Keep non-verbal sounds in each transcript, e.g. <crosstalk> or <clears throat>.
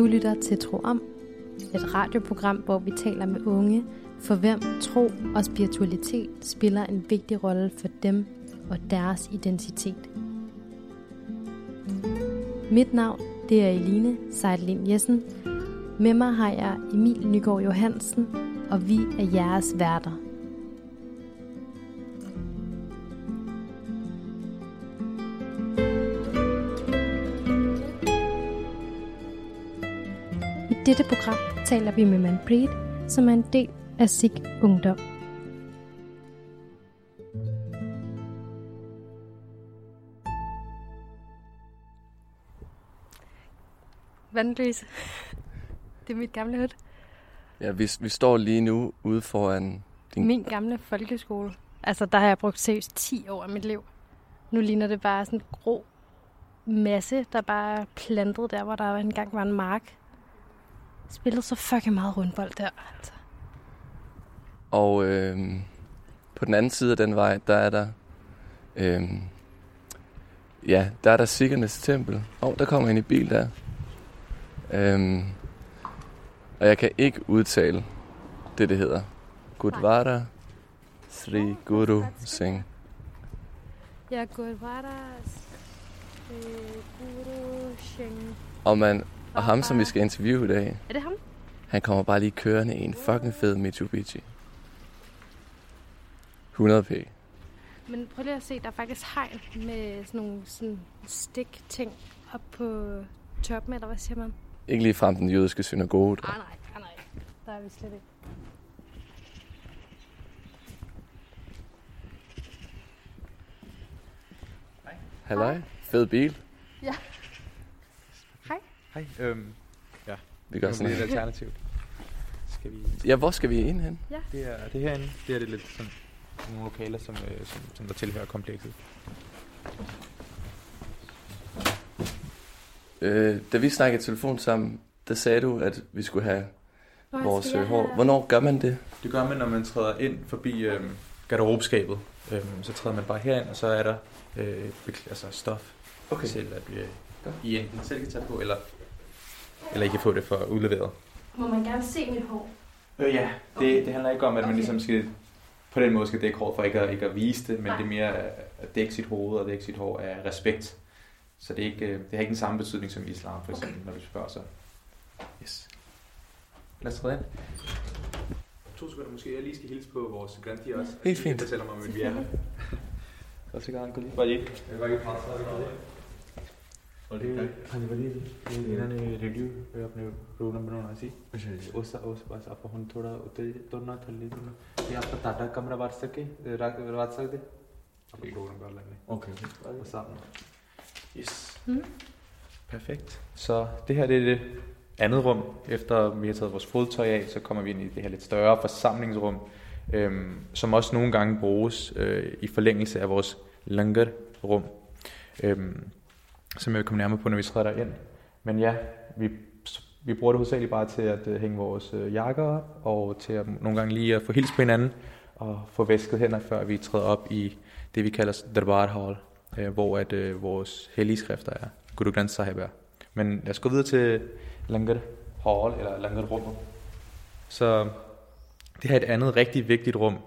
Du lytter til Tro Om, et radioprogram, hvor vi taler med unge, for hvem tro og spiritualitet spiller en vigtig rolle for dem og deres identitet. Mit navn det er Eline Seidlin Jessen. Med mig har jeg Emil Nygaard Johansen, og vi er jeres værter. Dette program taler vi med Manpreet, som er en del af SIG Ungdom. Vandløse. Det er mit gamle hud. Ja, vi, vi står lige nu ude foran din... Min gamle folkeskole. Altså, der har jeg brugt seriøst 10 år af mit liv. Nu ligner det bare sådan en grå masse, der bare er plantet der, hvor der engang var en mark. Spillede så fucking meget rundbold der. Altså. Og øh, på den anden side af den vej, der er der... Øh, ja, der er der Sikkernes tempel. Åh, oh, der kommer en i bil der. Øh, og jeg kan ikke udtale det, det hedder. Gudvara Sri Guru Singh. Ja, Gudvara Sri Guru Singh. Og, man, og ham, som vi skal interviewe i dag, Er det ham? han kommer bare lige kørende i en fucking fed Mitsubishi. 100p. Men prøv lige at se, der er faktisk hegn med sådan nogle sådan stik-ting op på toppen, eller hvad siger man? Ikke lige frem den jødiske synagoge. der. Ah, nej, ah, nej. Der er vi slet ikke. Halløj. Fed bil. Hej, øhm, Vi det gør sådan lidt her. alternativt. Skal vi... Ja, hvor skal vi ind hen? Det er, det er herinde. Det er det lidt sådan nogle lokaler, som, øh, som, som der tilhører komplekset. Øh, da vi snakkede i telefon sammen, der sagde du, at vi skulle have Hvor vores øh, hår. have- Hvornår gør man det? Det gør man, når man træder ind forbi øhm, garderobeskabet. Øhm, så træder man bare herind, og så er der øh, altså stof Okay. til, at øh, Godt. I enten selv kan tage på, eller, eller I kan få det for udleveret. Må man gerne se mit hår? Øh, ja, det, det handler ikke om, at man Okay. ligesom skal på den måde skal dække hår for ikke at, ikke at vise det, men Nej. det er mere at dække sit hoved og dække sit hår af respekt. Så det, er ikke, øh, det har ikke den samme betydning som i islam, for eksempel, når du spørger så. Yes. Lad os træde ind. To sekunder måske. Jeg lige skal hilse på vores granti også. Helt fint. Det fortæller mig, at vi er her. Og så kan han bare ikke. Jeg var ikke meget हाँ जी बढ़िया जी इन्होंने रेडियो पे अपने प्रोग्राम बनाना सी उस उस बस आप हम थोड़ा उतर तो ना थल्ले तो ना ये आपका टाटा कमरा बांट सके रात रात सकते आप प्रोग्राम कर लेंगे Okay. og sammen. Yes. Mm. Perfekt. Så det her det er det andet rum. Efter vi har taget vores fodtøj af, så kommer vi ind i det her lidt større forsamlingsrum, øhm, som også nogle gange bruges øh, i forlængelse af vores langar-rum, øhm, som jeg vil komme nærmere på, når vi træder ind. Men ja, vi, vi bruger det hovedsageligt bare til at øh, hænge vores øh, jakker op, og til at nogle gange lige at få hils på hinanden, og få væsket hænder, før vi træder op i det, vi kalder Darbar Hall, øh, hvor at, øh, vores hellige skrifter er, Guru Granth Sahib er. Men lad os gå videre til Langar Hall, eller Langar rummet. Så det her er et andet rigtig vigtigt rum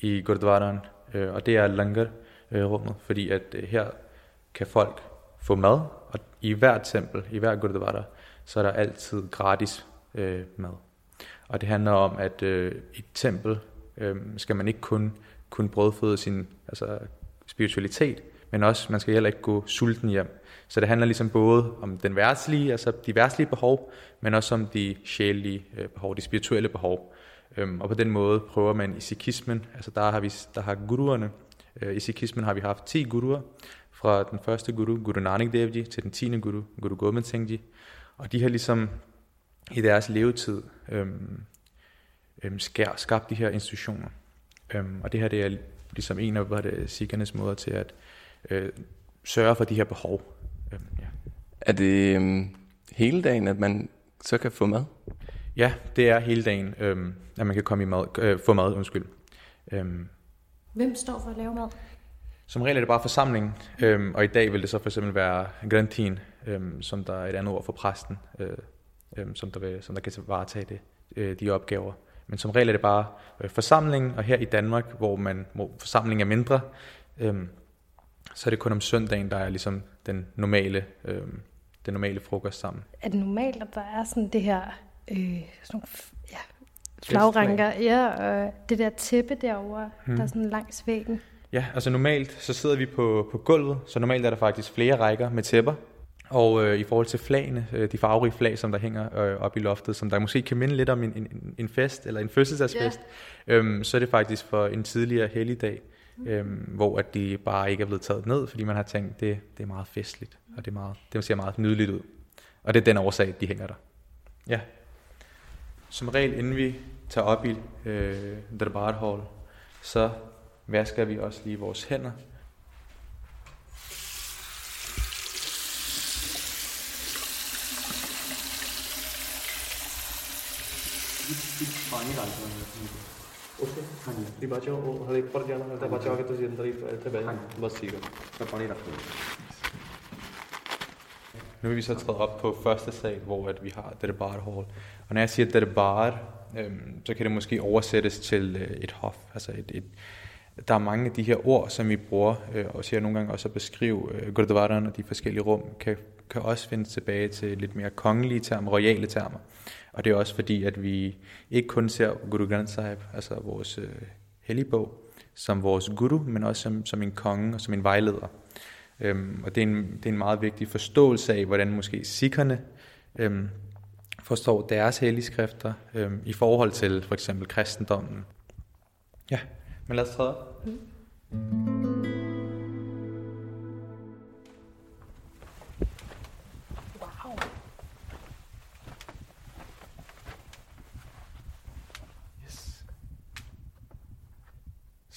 i Gurdwaraen, øh, og det er Langar rummet, fordi at øh, her kan folk få mad, og i hvert tempel, i hver Gurdwara, så er der altid gratis øh, mad. Og det handler om, at øh, i et tempel øh, skal man ikke kun kunne brødføde sin altså, spiritualitet, men også, man skal heller ikke gå sulten hjem. Så det handler ligesom både om den værtslige, altså de værtslige behov, men også om de sjælelige øh, behov, de spirituelle behov. Øhm, og på den måde prøver man i sikhismen, altså der har, vi, der har guruerne, øh, i sikhismen har vi haft 10 guruer, fra den første guru, Guru Nanak Dev Ji, til den 10. guru, Guru Gobind Singh Ji. Og de har ligesom i deres levetid øhm, øhm, skær, skabt de her institutioner. Øhm, og det her det er ligesom en af hvad det, sikkernes måder til at øh, sørge for de her behov. Øhm, ja. Er det øhm, hele dagen, at man så kan få mad? ja, det er hele dagen, øhm, at man kan komme i mad, øh, få mad. Undskyld. Øhm, Hvem står for at lave mad? Som regel er det bare forsamlingen, øhm, og i dag vil det så for eksempel være grantin, øhm, som der er et andet ord for præsten. Øh, øh, som, der vil, som der kan varetage det, øh, de opgaver. Men som regel er det bare øh, forsamlingen, og her i Danmark, hvor, man, hvor forsamlingen er mindre, øh, så er det kun om søndagen, der er ligesom den normale, øh, den normale frokost sammen. Er det normalt, at der er sådan det her, øh, sådan nogle ja, flagranker, ja, og det der tæppe derovre, hmm. der er sådan langs væggen? Ja, altså normalt så sidder vi på, på gulvet, så normalt er der faktisk flere rækker med tæpper. Og øh, i forhold til flagene, øh, de farverige flag, som der hænger øh, op i loftet, som der måske kan minde lidt om en, en, en fest eller en fødselsdagsfest, yeah. øhm, så er det faktisk for en tidligere helligdag, øhm, hvor at de bare ikke er blevet taget ned, fordi man har tænkt, det, det er meget festligt, og det, er meget, det ser meget nydeligt ud. Og det er den årsag, de hænger der. Ja. Som regel, inden vi tager op i øh, Darbar Hall, så vasker vi også lige vores hænder. पानी डालते हैं ओके हाँ जी ये बचाओ वो हर एक पर जाना रहता है बचा के तो अंदर ही रहते बह बस ठीक है så पानी रख Nu er vi så træet op på første sal, hvor at vi har Derbar Hall. Og når jeg siger Derbar, øhm, så kan det måske oversættes til øh, et hof. Altså et, et, der er mange af de her ord, som vi bruger, øh, og siger nogle gange også at beskrive øh, Gurdwaran og de forskellige rum, kan, kan også findes tilbage til lidt mere kongelige termer, royale termer. Og det er også fordi, at vi ikke kun ser Guru Granth Sahib, altså vores øh, helligbog, som vores guru, men også som, som en konge og som en vejleder. Øhm, og det er, en, det er en meget vigtig forståelse af, hvordan måske sikkerne øhm, forstår deres helligskrifter øhm, i forhold til for eksempel kristendommen. Ja, men lad os træde. Mm.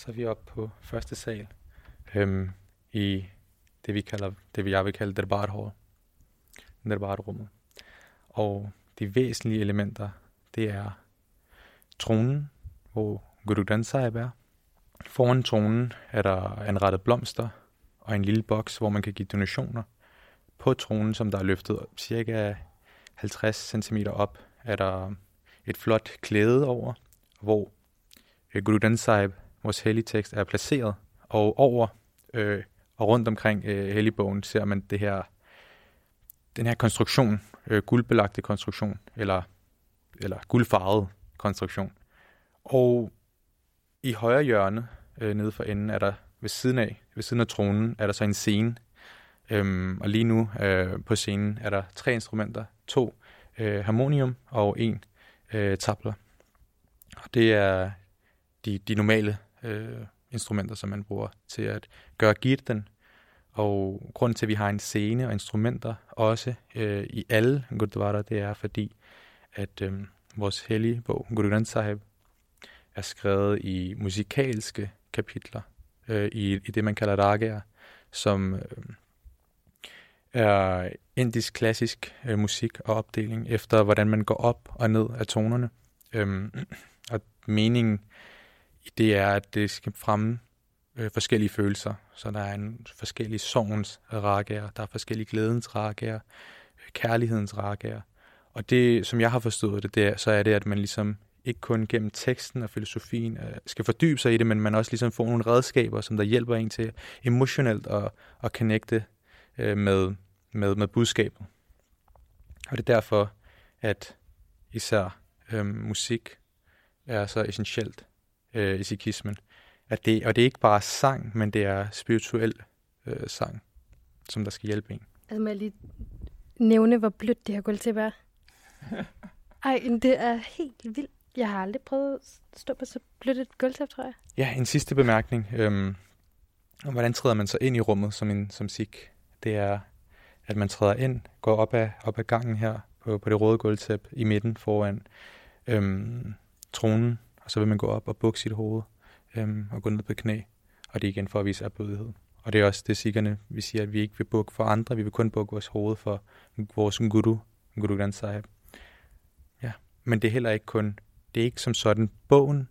så er vi oppe på første sal øhm, i det, vi kalder, det vi jeg vil kalde derbarhår. Hall. Og de væsentlige elementer, det er tronen, hvor Guru Granth Sahib er. Foran tronen er der anrettet blomster og en lille boks, hvor man kan give donationer. På tronen, som der er løftet cirka 50 cm op, er der et flot klæde over, hvor Guru Granth Sahib vores helligtekst er placeret, og over øh, og rundt omkring øh, helligbogen ser man det her, den her konstruktion, øh, guldbelagte konstruktion, eller, eller guldfarvet konstruktion. Og i højre hjørne, øh, nede for enden, er der ved siden af, ved siden af tronen, er der så en scene. Øhm, og lige nu øh, på scenen er der tre instrumenter, to øh, harmonium og en øh, tabler. Og det er de, de normale øh, instrumenter, som man bruger til at gøre girten. Og grund til, at vi har en scene og instrumenter også øh, i alle Gurdwara, det er fordi, at øh, vores hellige bog, Guru Granth Sahib, er skrevet i musikalske kapitler, øh, i, i det, man kalder ragaer, som øh, er indisk klassisk øh, musik og opdeling efter, hvordan man går op og ned af tonerne. Øh, <clears throat> og meningen i det er, at det skal fremme øh, forskellige følelser. Så der er en forskellige sorgens ragaer, der er forskellige glædens ragaer, øh, kærlighedens ragaer. Og det, som jeg har forstået det, det er, så er det, at man ligesom ikke kun gennem teksten og filosofien øh, skal fordybe sig i det, men man også ligesom får nogle redskaber, som der hjælper en til emotionelt at, at connecte øh, med, med, med budskabet. Og det er derfor, at især øh, musik er så essentielt øh, i sikhismen. At det, og det er ikke bare sang, men det er spirituel øh, sang, som der skal hjælpe en. Altså må jeg lige nævne, hvor blødt det her gulv til er? <laughs> Ej, det er helt vildt. Jeg har aldrig prøvet at stå på så blødt et gulvtæp, tror jeg. Ja, en sidste bemærkning. Øhm, hvordan træder man så ind i rummet som en som sik? Det er, at man træder ind, går op ad, op ad gangen her på, på det røde gulvtæp i midten foran øhm, tronen, og så vil man gå op og bukke sit hoved øhm, og gå ned på knæ, og det er igen for at vise erbødighed. Og det er også det sikkerne, vi siger, at vi ikke vil bukke for andre, vi vil kun bukke vores hoved for vores guru, Guru Granth Sahib. Ja, men det er heller ikke kun, det er ikke som sådan bogen,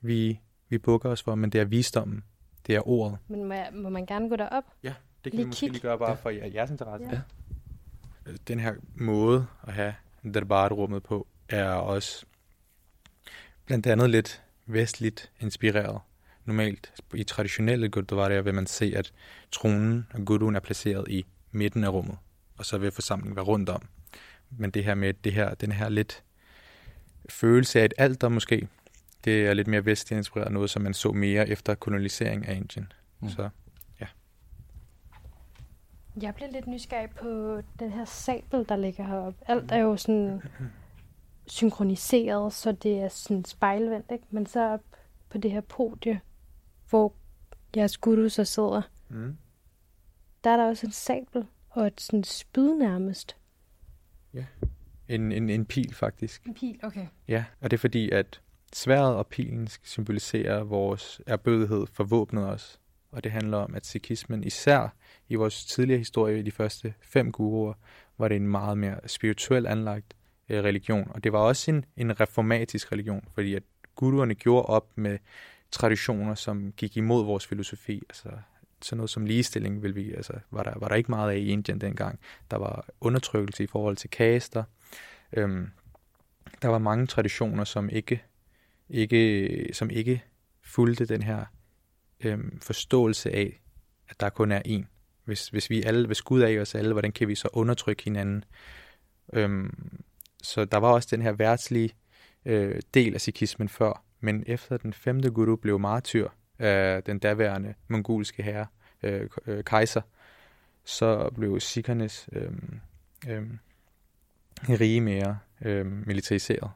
vi, vi bukker os for, men det er visdommen, det er ordet. Men må, jeg, må man gerne gå derop? Ja, det kan lige vi måske lige gøre bare for jeres interesse. Ja. Den her måde at have derbarrummet på, er også blandt andet lidt vestligt inspireret. Normalt i traditionelle gurdwaraer vil man se, at tronen og guruen er placeret i midten af rummet, og så vil forsamlingen være rundt om. Men det her med det her, den her lidt følelse af et alter måske, det er lidt mere vestligt inspireret noget, som man så mere efter kolonisering af Indien. Mm. Så Jeg bliver lidt nysgerrig på den her sabel, der ligger heroppe. Alt er jo sådan synkroniseret, så det er sådan spejlvendt, ikke? Men så op på det her podie, hvor jeres guru så sidder, mm. der er der også en sabel og et sådan spyd nærmest. En, en, en pil faktisk. En pil, okay. Ja, og det er fordi, at sværet og pilen skal symbolisere vores erbødighed for våbnet også. Og det handler om, at sikhismen især i vores tidligere historie, i de første fem guruer, var det en meget mere spirituel anlagt øh, religion. Og det var også en, en reformatisk religion, fordi at guruerne gjorde op med traditioner, som gik imod vores filosofi. Altså sådan noget som ligestilling vil vi, altså, var, der, var der ikke meget af i Indien dengang. Der var undertrykkelse i forhold til kaster. Øhm, der var mange traditioner, som ikke, ikke, som ikke fulgte den her øhm, forståelse af, at der kun er én. Hvis, hvis vi alle, hvis Gud er i os alle, hvordan kan vi så undertrykke hinanden? Øhm, så der var også den her værtslige øh, del af sikhismen før, men efter den femte guru blev martyr af den daværende mongolske herre, øh, øh, kejser, så blev sikhernes øh, øh, rige mere øh, militariseret.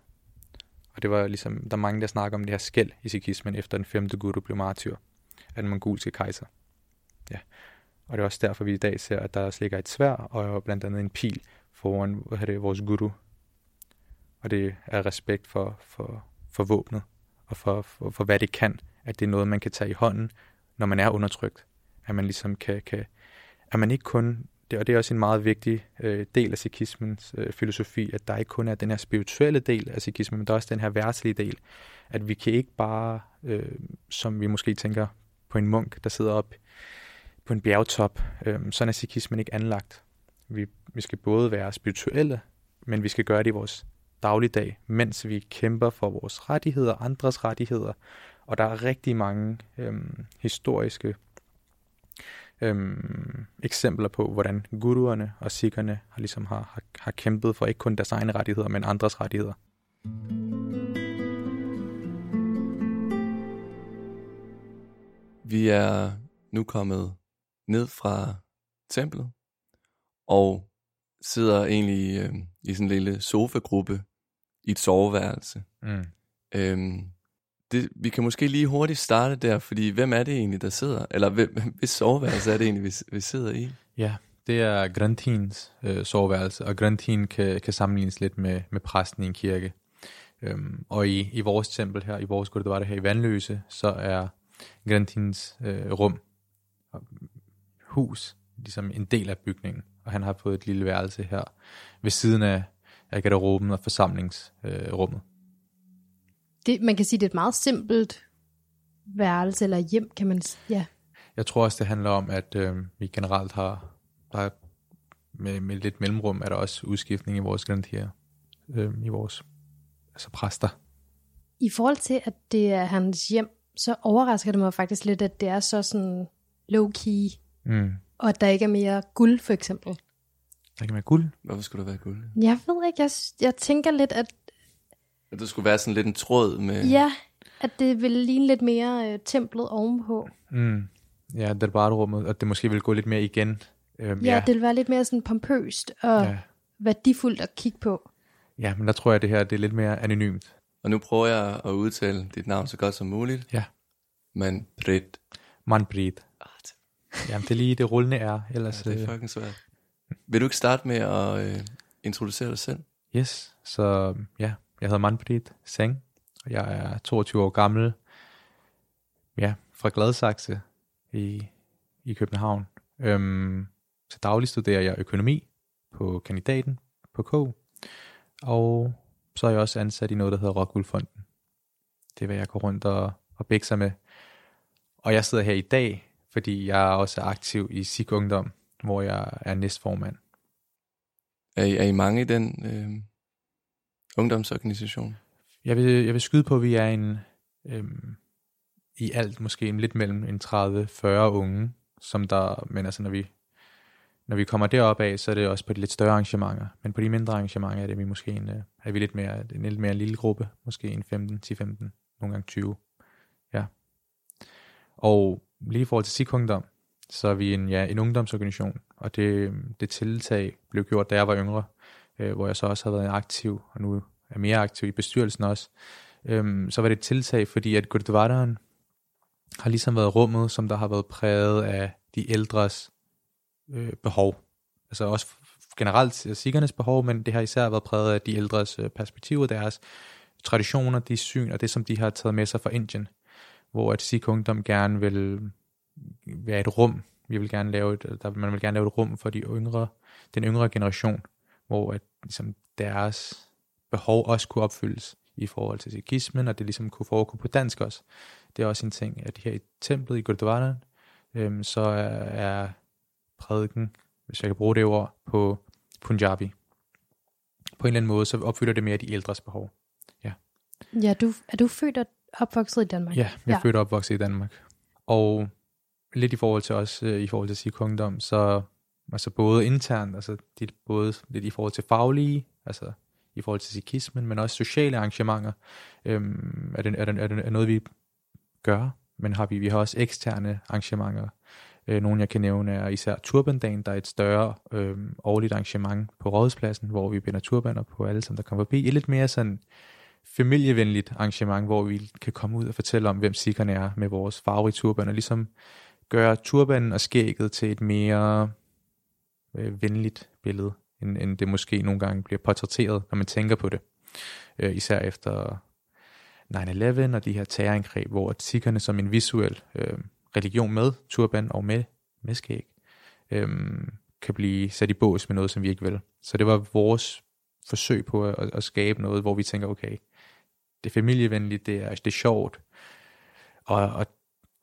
Og det var ligesom, der er mange, der snakker om det her skæld i sikhismen, efter den femte guru blev martyr af den mongolske kejser. Ja. Og det er også derfor, vi i dag ser, at der også ligger et svær og blandt andet en pil foran hvad er det, vores guru. Og det er respekt for, for, for våbnet og for, for, for, hvad det kan. At det er noget, man kan tage i hånden, når man er undertrykt. At man ligesom kan, kan at man ikke kun, det, og det er også en meget vigtig øh, del af sikhismens øh, filosofi, at der ikke kun er den her spirituelle del af sikhismen, men der er også den her værtslige del. At vi kan ikke bare, øh, som vi måske tænker på en munk, der sidder op på en bjergtop, øh, sådan er sikhismen ikke anlagt. Vi, vi skal både være spirituelle, men vi skal gøre det i vores dagligdag, mens vi kæmper for vores rettigheder, andres rettigheder. Og der er rigtig mange øh, historiske øhm, eksempler på, hvordan guruerne og sikkerne har, ligesom har, har, har kæmpet for ikke kun deres egne rettigheder, men andres rettigheder. Vi er nu kommet ned fra templet, og sidder egentlig øh, i sådan en lille sofagruppe i et soveværelse. Mm. Øhm, det, vi kan måske lige hurtigt starte der, fordi hvem er det egentlig, der sidder? Eller hvem, <laughs> hvis soveværelse er det egentlig, vi, vi sidder i? Ja, det er Grantins øh, soveværelse, og Grantin kan, kan sammenlignes lidt med, med præsten i en kirke. Øhm, og i, i vores tempel her, i vores det her i Vandløse, så er Grantins øh, rum hus ligesom en del af bygningen, og han har fået et lille værelse her ved siden af, af garderoben og forsamlingsrummet. Øh, det, man kan sige, det er et meget simpelt værelse eller hjem, kan man s- ja. Jeg tror også, det handler om, at øh, vi generelt har, der er med, med lidt mellemrum, er der også udskiftning i vores her, øh, i vores altså præster. I forhold til, at det er hans hjem, så overrasker det mig faktisk lidt, at det er så sådan low-key, Mm. og at der ikke er mere guld, for eksempel. Der kan være guld. Hvorfor skulle der være guld? Jeg ved ikke, jeg, jeg tænker lidt, at At der skulle være sådan lidt en tråd med... ja, at det vil ligne lidt mere øh, templet ovenpå. Mm. Ja, det er bare rummet, og det måske vil gå lidt mere igen. Øhm, Ja, det vil være lidt mere sådan pompøst og ja. ja. værdifuldt at kigge på. ja, men der tror jeg, at det her det er lidt mere anonymt. Og nu prøver jeg at udtale dit navn så godt som muligt. Ja. Manbrit. Det- Jamen, det er lige det rullende er, ellers... Ja, det er øh, fucking svært. Vil du ikke starte med at øh, introducere dig selv? Yes, så ja, jeg hedder Manfred Seng, og jeg er 22 år gammel, ja, fra Gladsaxe i, i København. Øhm, så dagligt studerer jeg økonomi på kandidaten på K. og så er jeg også ansat i noget, der hedder Rockwoolfonden. Det er, hvad jeg går rundt og, og bækser med. Og jeg sidder her i dag, fordi jeg også er aktiv i SIG Ungdom, hvor jeg er næstformand. Er I, er I mange i den, øh, ungdomsorganisation? Jeg vil, jeg vil skyde på, at vi er en, øhm, i alt måske en lidt mellem en 30-40 unge, som der, men altså når vi, når vi kommer derop af, så er det også på de lidt større arrangementer, men på de mindre arrangementer er det vi måske en, øh, er vi lidt mere, en lidt mere lille gruppe, måske en 15, til 15, nogle gange 20, ja. Og lige i forhold til sikungdom, så er vi en, ja, en ungdomsorganisation, og det, det tiltag blev gjort, da jeg var yngre, øh, hvor jeg så også havde været aktiv, og nu er mere aktiv i bestyrelsen også, øhm, så var det et tiltag, fordi at Gurdwaraen har ligesom været rummet, som der har været præget af de ældres øh, behov. Altså også generelt sikkernes behov, men det har især været præget af de ældres øh, perspektiver, deres traditioner, de syn og det, som de har taget med sig fra Indien, hvor at Sikh Ungdom gerne vil være et rum. Vi vil gerne lave et, der, man vil gerne lave et rum for de yngre, den yngre generation, hvor at, ligesom, deres behov også kunne opfyldes i forhold til sikhismen, og det ligesom kunne foregå på dansk også. Det er også en ting, at her i templet i Gurdwara, øhm, så er, prædiken, hvis jeg kan bruge det ord, på Punjabi. På en eller anden måde, så opfylder det mere de ældres behov. Ja, Ja, du, er du født og opvokset i Danmark? ja jeg er Ja. født og opvokset i Danmark. Og lidt i forhold til os, øh, i forhold til Sikh så altså både internt, altså det er både lidt i forhold til faglige, altså i forhold til sikhismen, men også sociale arrangementer, øhm, er, det, er, det, er det er noget, vi gør, men har vi, vi har også eksterne arrangementer. Øh, nogle jeg kan nævne er især Turbandagen, der er et større øh, årligt arrangement på Rådhuspladsen, hvor vi binder turbaner på alle, som der kommer forbi. Et lidt mere sådan familievenligt arrangement, hvor vi kan komme ud og fortælle om, hvem sikkerne er med vores farverige turbaner, ligesom gøre turbanen og skægget til et mere øh, venligt billede, end, end det måske nogle gange bliver portrætteret, når man tænker på det. Øh, især efter 9-11 og de her terrorangreb, hvor sikkerne som en visuel øh, religion med turban og med, med skæg, øh, kan blive sat i bås med noget, som vi ikke vil. Så det var vores forsøg på at, at skabe noget, hvor vi tænker, okay, det er familievenligt, det er, det er sjovt, og, og,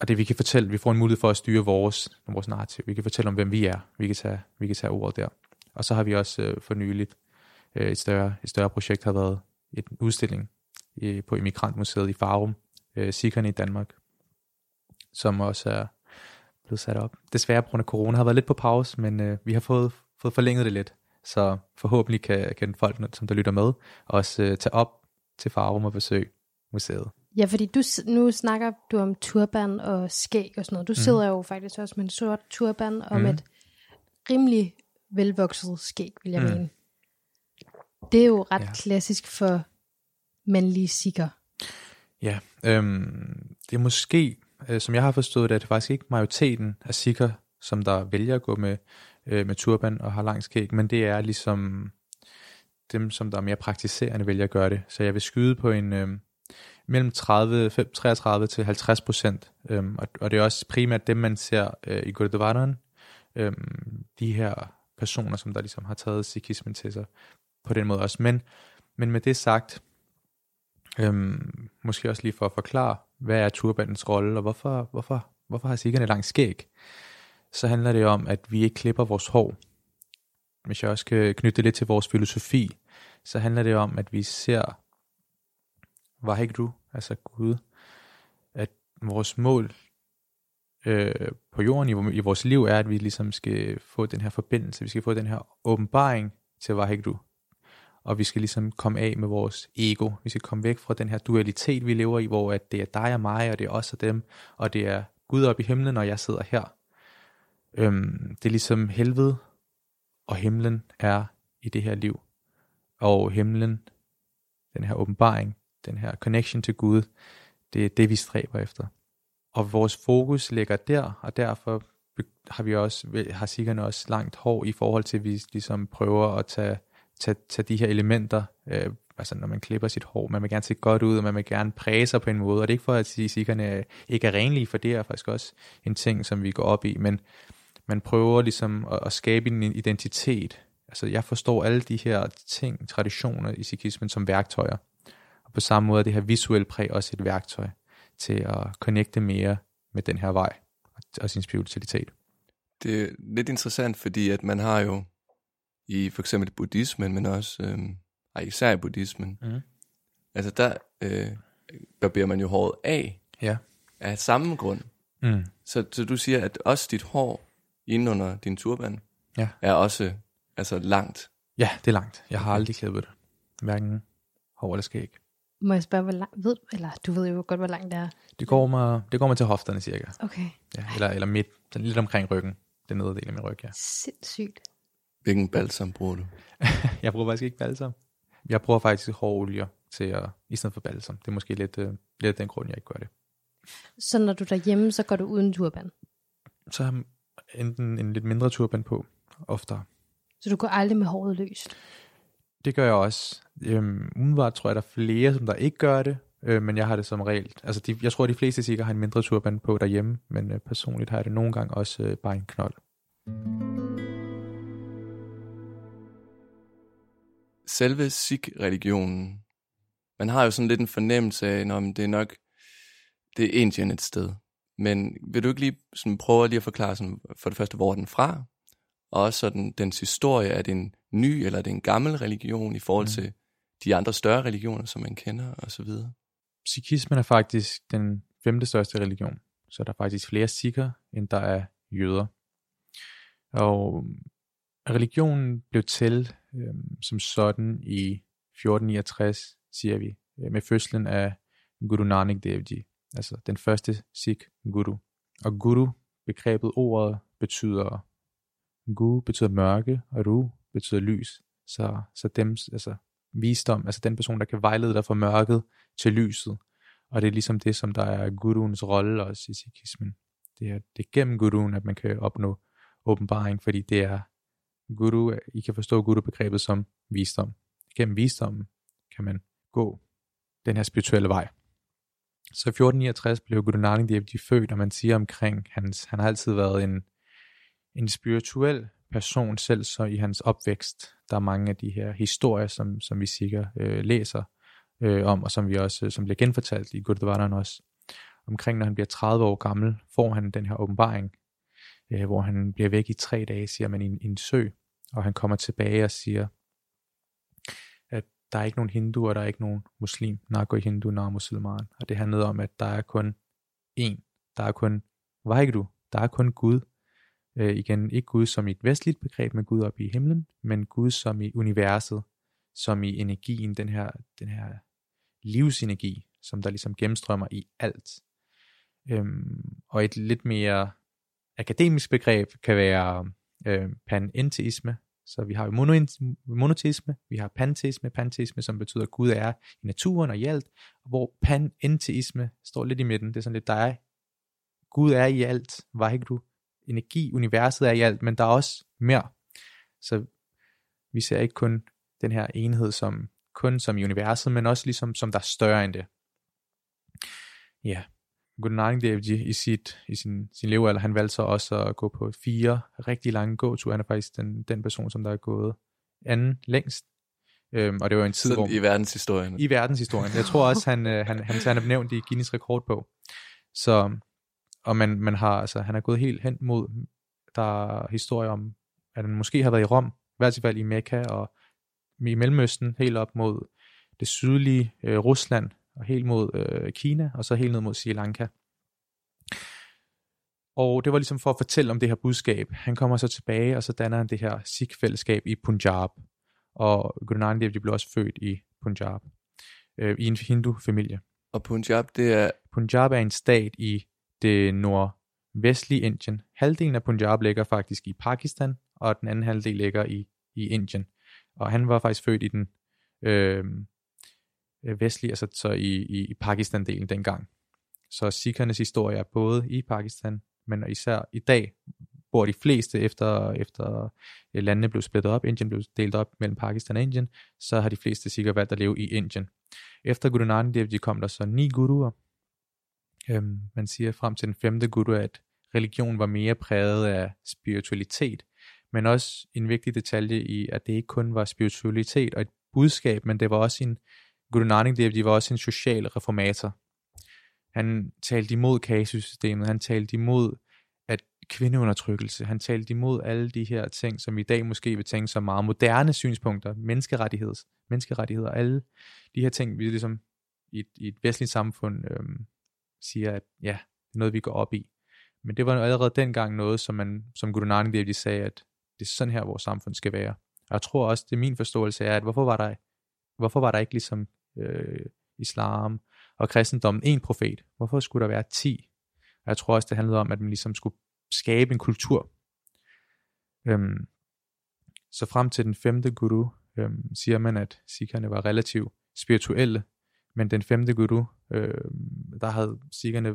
og det vi kan fortælle, vi får en mulighed for at styre vores, vores narrativ. Vi kan fortælle om, hvem vi er. Vi kan tage, vi kan tage ordet der. Og så har vi også øh, for nyligt øh, et, større, et større projekt har været en udstilling i, på Immigrantmuseet i Farum, øh, Sikkerne i Danmark, som også er blevet sat op. Desværre på grund af corona har været lidt på pause, men øh, vi har fået, fået forlænget det lidt. Så forhåbentlig kan, kan folk, som der lytter med, også øh, tage op til Farum og besøge museet. Ja, fordi du, nu snakker du om turban og skæg og sådan noget. Du mm. sidder jo faktisk også med en sort turban og Mhm. med et rimelig velvokset skæg, vil jeg Mm. mene. Det er jo ret Ja. klassisk for mandlige sikker. Ja, øhm, det er måske, øh, som jeg har forstået det, er det faktisk ikke majoriteten af sikker, som der vælger at gå med, øh, med turban og har lang skæg, men det er ligesom dem, som der er mere praktiserende, vælger at gøre det. Så jeg vil skyde på en øh, mellem 30, 5, 33 til 50 procent, øhm, og, og det er også primært dem, man ser øh, i Gurdwaraen. øhm, de her personer, som der ligesom har taget sikhismen til sig på den måde også. Men, men med det sagt, Øhm, måske også lige for at forklare, hvad er turbandens rolle, og hvorfor, hvorfor, hvorfor har sikkerne langt skæg? Så handler det om, at vi ikke klipper vores hår. Hvis jeg også kan knytte det lidt til vores filosofi, så handler det om, at vi ser Vaheguru, altså Gud, at vores mål øh, på jorden i, i vores liv er, at vi ligesom skal få den her forbindelse, vi skal få den her åbenbaring til Vaheguru, og vi skal ligesom komme af med vores ego. Vi skal komme væk fra den her dualitet, vi lever i, hvor at det er dig og mig, og det er os og dem, og det er Gud op i himlen, og jeg sidder her. Øhm, det er ligesom helvede, og himlen er i det her liv. Og himlen, den her åbenbaring, den her connection til Gud, det er det, vi stræber efter. Og vores fokus ligger der, og derfor har vi også, har sikkerne også langt hår i forhold til, at vi ligesom prøver at tage tage, tage de her elementer, øh, altså når man klipper sit hår, man vil gerne se godt ud, og man vil gerne præge sig på en måde, og det er ikke for at sige, at sikkerne øh, ikke er renlige, for det er faktisk også en ting, som vi går op i, men man prøver ligesom at, at skabe en identitet. Altså jeg forstår alle de her ting, traditioner i sikhismen som værktøjer, og på samme måde er det her visuelle præg også et værktøj til at connecte mere med den her vej og, sin spiritualitet. Det er lidt interessant, fordi at man har jo i for eksempel buddhismen, men også øhm, ej, især i buddhismen, Mhm. altså der øh, barberer man jo håret af, Ja. af samme grund. Mm. Så, så du siger, at også dit hår inde under din turban Ja. er også altså langt. Ja, det er langt. Jeg har aldrig klippet det. Hverken hår eller skæg. Må jeg spørge, hvor langt, ved eller du ved jo godt, hvor langt det er. Det går mig, det går mig til hofterne cirka. Okay, Ja, eller, eller midt, sådan lidt omkring ryggen. Den nedre del af min ryg, ja. sindssygt. Hvilken balsam bruger du? <laughs> Jeg bruger faktisk ikke balsam. Jeg bruger faktisk hårolier til at, i stedet for balsam. Det er måske lidt, øh, lidt den grund, jeg ikke gør det. Så når du er derhjemme, så går du uden turban. Så har enten en lidt mindre turban på, oftere. Så du går aldrig med håret løst. Det gør jeg også. Øhm, umiddelbart tror jeg, der er flere, som der ikke gør det, øh, men jeg har det som regel. Altså, de, jeg tror, de fleste sikkert har en mindre turban på derhjemme, men øh, personligt har jeg det nogle gange også øh, bare en knold. Selve Sikh-religionen, man har jo sådan lidt en fornemmelse af, når det er nok, det er Indien et sted. Men vil du ikke lige sådan prøve lige at forklare sådan, for det første, hvor er den fra? Og også sådan, dens historie, er det en ny eller er det en gammel religion i forhold Mm. til de andre større religioner, som man kender og så videre? Sikhismen er faktisk den femte største religion, så der er faktisk flere sikher, end der er jøder. Og religionen blev til øh, som sådan i 1469, siger vi, øh, med fødslen af Guru Nanak Dev Ji, altså den første Sikh guru. Og guru, begrebet ordet, betyder Gu betyder mørke, og Ru betyder lys. Så, så dem, altså visdom, altså den person, der kan vejlede dig fra mørket til lyset. Og det er ligesom det, som der er guruens rolle også i sikhismen. Det er, det er gennem guruen, at man kan opnå åbenbaring, fordi det er guru, I kan forstå guru-begrebet som visdom. Gennem visdommen kan man gå den her spirituelle vej. Så 1469 blev Guru Nanak Dev Ji født, og man siger omkring, hans, han har altid været en, en spirituel person selv, så i hans opvækst, der er mange af de her historier, som, som vi sikkert øh, læser øh, om, og som vi også, øh, som bliver genfortalt i Gurdwaran også. Omkring når han bliver 30 år gammel, får han den her åbenbaring, øh, hvor han bliver væk i tre dage, siger man, i en, i en sø, og han kommer tilbage og siger, at der er ikke nogen hinduer, der er ikke nogen muslim, nago hindu, nar musliman, og det handlede om, at der er kun én, der er kun Vaheguru, der er kun Gud, øh, igen ikke Gud som i et vestligt begreb med Gud op i himlen, men Gud som i universet, som i energien, den her, den her livsenergi, som der ligesom gennemstrømmer i alt. Øhm, og et lidt mere akademisk begreb kan være øh, panenteisme, så vi har jo monoteisme, vi har panteisme, panteisme, som betyder, at Gud er i naturen og i alt, hvor panenteisme står lidt i midten, det er sådan lidt, der er, Gud er i alt, var ikke du? Energi, universet er i alt, men der er også mere. Så vi ser ikke kun den her enhed som kun som i universet, men også ligesom som der er større end det. Ja, Guru Nanak Dev Ji i, sit, i sin, sin levealder, han valgte så også at gå på fire rigtig lange gåture. Han er faktisk den, den person, som der er gået anden længst. Øhm, og det var en tid, hvor... I verdenshistorien. I verdenshistorien. Jeg tror også, han, øh, han, han, han er nævnt i Guinness rekordbog. Så, og man, man har, altså, han er gået helt hen mod, der er historier om, at han måske har været i Rom, i hvert fald i Mekka og i Mellemøsten, helt op mod det sydlige øh, Rusland, og helt mod øh, Kina, og så helt ned mod Sri Lanka. Og det var ligesom for at fortælle om det her budskab. Han kommer så tilbage, og så danner han det her Sikh-fællesskab i Punjab. Og Guru Nanak Dev Ji blev også født i Punjab, øh, i en hindu-familie. Og Punjab, det er Punjab er en stat i det nordvestlige Indien. Halvdelen af Punjab ligger faktisk i Pakistan, og den anden halvdel ligger i, i Indien. Og han var faktisk født i den øh, øh vestlige, altså så i, i, i Pakistan-delen dengang. Så sikkernes historie er både i Pakistan, men især i dag, hvor de fleste efter, efter øh, landene blev splittet op, Indien blev delt op mellem Pakistan og Indien, så har de fleste sikre valgt at leve i Indien. Efter Guru Nanak Dev Ji kom der så ni guruer. Øhm, man siger frem til den femte guru, at religion var mere præget af spiritualitet, men også en vigtig detalje i, at det ikke kun var spiritualitet og et budskab, men det var også en, Guru Nanak Dev Ji var også en social reformator. Han talte imod kagesystemet, han talte imod, at kvindeundertrykkelse. Han talte imod alle de her ting, som vi i dag måske vil tænke som meget moderne synspunkter, menneskerettigheder, menneskerettigheder, alle de her ting, vi ligesom i et, i et vestligt samfund øhm, siger, at ja, det er noget, vi går op i. Men det var allerede dengang noget, som, man, som Guru Nanak Dev sagde, at det er sådan her, vores samfund skal være. Og jeg tror også, det er min forståelse er, at hvorfor var der, hvorfor var der ikke ligesom øh, islam og kristendommen en profet? Hvorfor skulle der være ti? Og jeg tror også, det handlede om, at man ligesom skulle skabe en kultur. Øhm, så frem til den femte guru, øhm, siger man, at sikherne var relativt spirituelle, men den femte guru, øhm, der havde sikkerne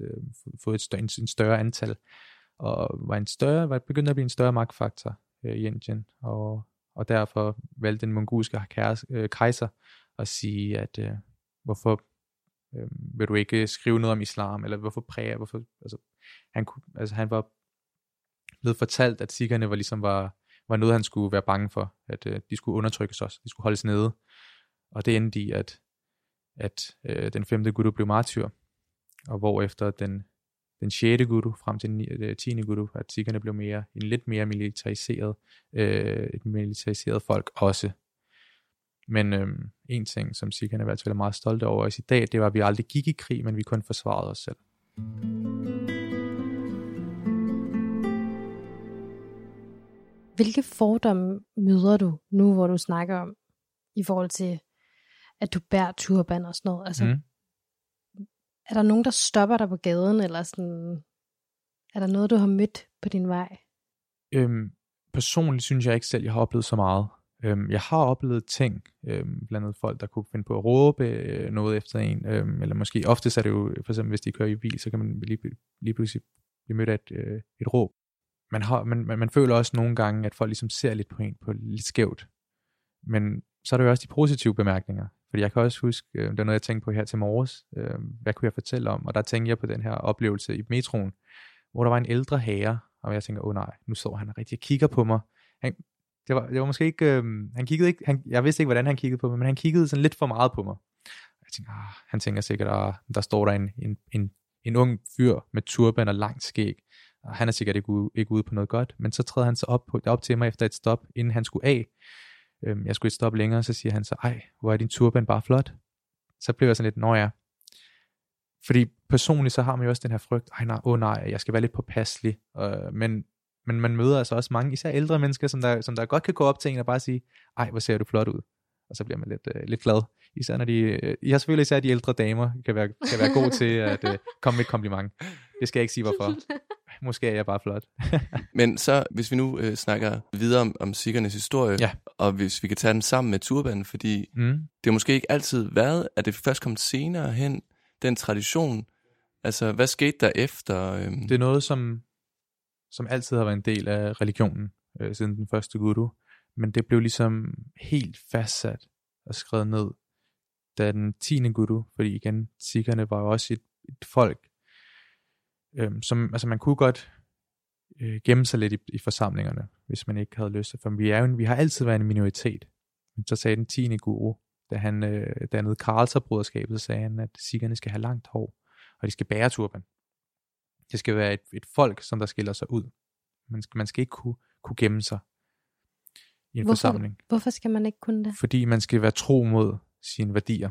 øh, fået et større, en større antal, og var en større, var begyndt at blive en større magtfaktor øh, i Indien, og, og derfor valgte den mongolske øh, kejser at sige, at øh, hvorfor øh, vil du ikke skrive noget om islam, eller hvorfor præger, hvorfor, altså, han, kunne, altså, han var blevet fortalt, at sikkerne var ligesom var, var noget, han skulle være bange for, at øh, de skulle undertrykkes også, de skulle holdes nede, og det endte i, at, at øh, den femte guru blev martyr, og hvor efter den, den sjette guru frem til den øh, tiende guru, at sikkerne blev mere, en lidt mere militariseret, øh, et militariseret folk også. Men øh, en ting, som sikkerne i hvert fald er meget stolte over os i dag, det var, at vi aldrig gik i krig, men vi kun forsvarede os selv. Hvilke fordomme møder du nu, hvor du snakker om, i forhold til, at du bærer turban og sådan noget? Altså, mm. Er der nogen, der stopper dig på gaden, eller sådan, er der noget, du har mødt på din vej? Øhm, personligt synes jeg ikke selv, jeg har oplevet så meget. Øhm, jeg har oplevet ting, øhm, blandt andet folk, der kunne finde på at råbe øh, noget efter en, øhm, eller måske oftest er det jo, for eksempel hvis de kører i bil, så kan man lige, lige pludselig blive mødt af et, øh, et råb. Man, har, man, man, man føler også nogle gange, at folk ligesom ser lidt på en på lidt skævt. Men så er der jo også de positive bemærkninger. Fordi jeg kan også huske, øh, det er noget, jeg tænkte på her til morges, øh, hvad kunne jeg fortælle om? Og der tænkte jeg på den her oplevelse i metroen, hvor der var en ældre herre, og jeg tænker, åh oh, nej, nu står han rigtig og kigger på mig. Han, det var, det var måske ikke, øh, han kiggede ikke, han, jeg vidste ikke, hvordan han kiggede på mig, men han kiggede sådan lidt for meget på mig. Jeg tænkte, ah, han tænker sikkert, ah, der står der en, en, en, en ung fyr med turban og langt skæg, og han er sikkert ikke, ude, ikke ude på noget godt, men så træder han så op, på, op til mig efter et stop, inden han skulle af. Øhm, jeg skulle et stop længere, så siger han så, ej, hvor er din turban bare flot. Så blev jeg sådan lidt, nå ja. Fordi personligt så har man jo også den her frygt, ej nej, åh oh nej, jeg skal være lidt påpasselig. Øh, men men man møder altså også mange, især ældre mennesker, som der, som der godt kan gå op til en og bare sige, ej, hvor ser du flot ud. Og så bliver man lidt, øh, lidt glad. Især når de, øh, jeg selvfølgelig især de ældre damer kan være, kan være gode til at øh, komme med et kompliment. Det skal jeg ikke sige hvorfor. <laughs> Måske er jeg bare flot. <laughs> Men så, hvis vi nu øh, snakker videre om, om sikkernes historie, ja. og hvis vi kan tage den sammen med turbanen, fordi mm. det har måske ikke altid været, at det først kom senere hen, den tradition. Altså, hvad skete der efter? Øh... Det er noget, som som altid har været en del af religionen øh, siden den første guru, men det blev ligesom helt fastsat og skrevet ned, da den tiende guru, fordi igen, sikkerne var jo også et, et folk, øh, som, altså man kunne godt øh, gemme sig lidt i, i forsamlingerne, hvis man ikke havde lyst til, for vi, er jo, vi har altid været en minoritet. Men så sagde den tiende guru, da han øh, dannede Karlser-broderskabet, så sagde han, at sikkerne skal have langt hår, og de skal bære turban. Det skal være et, et folk, som der skiller sig ud. Man skal, man skal ikke kunne, kunne gemme sig i en hvorfor, forsamling. Hvorfor skal man ikke kunne det? Fordi man skal være tro mod sine værdier.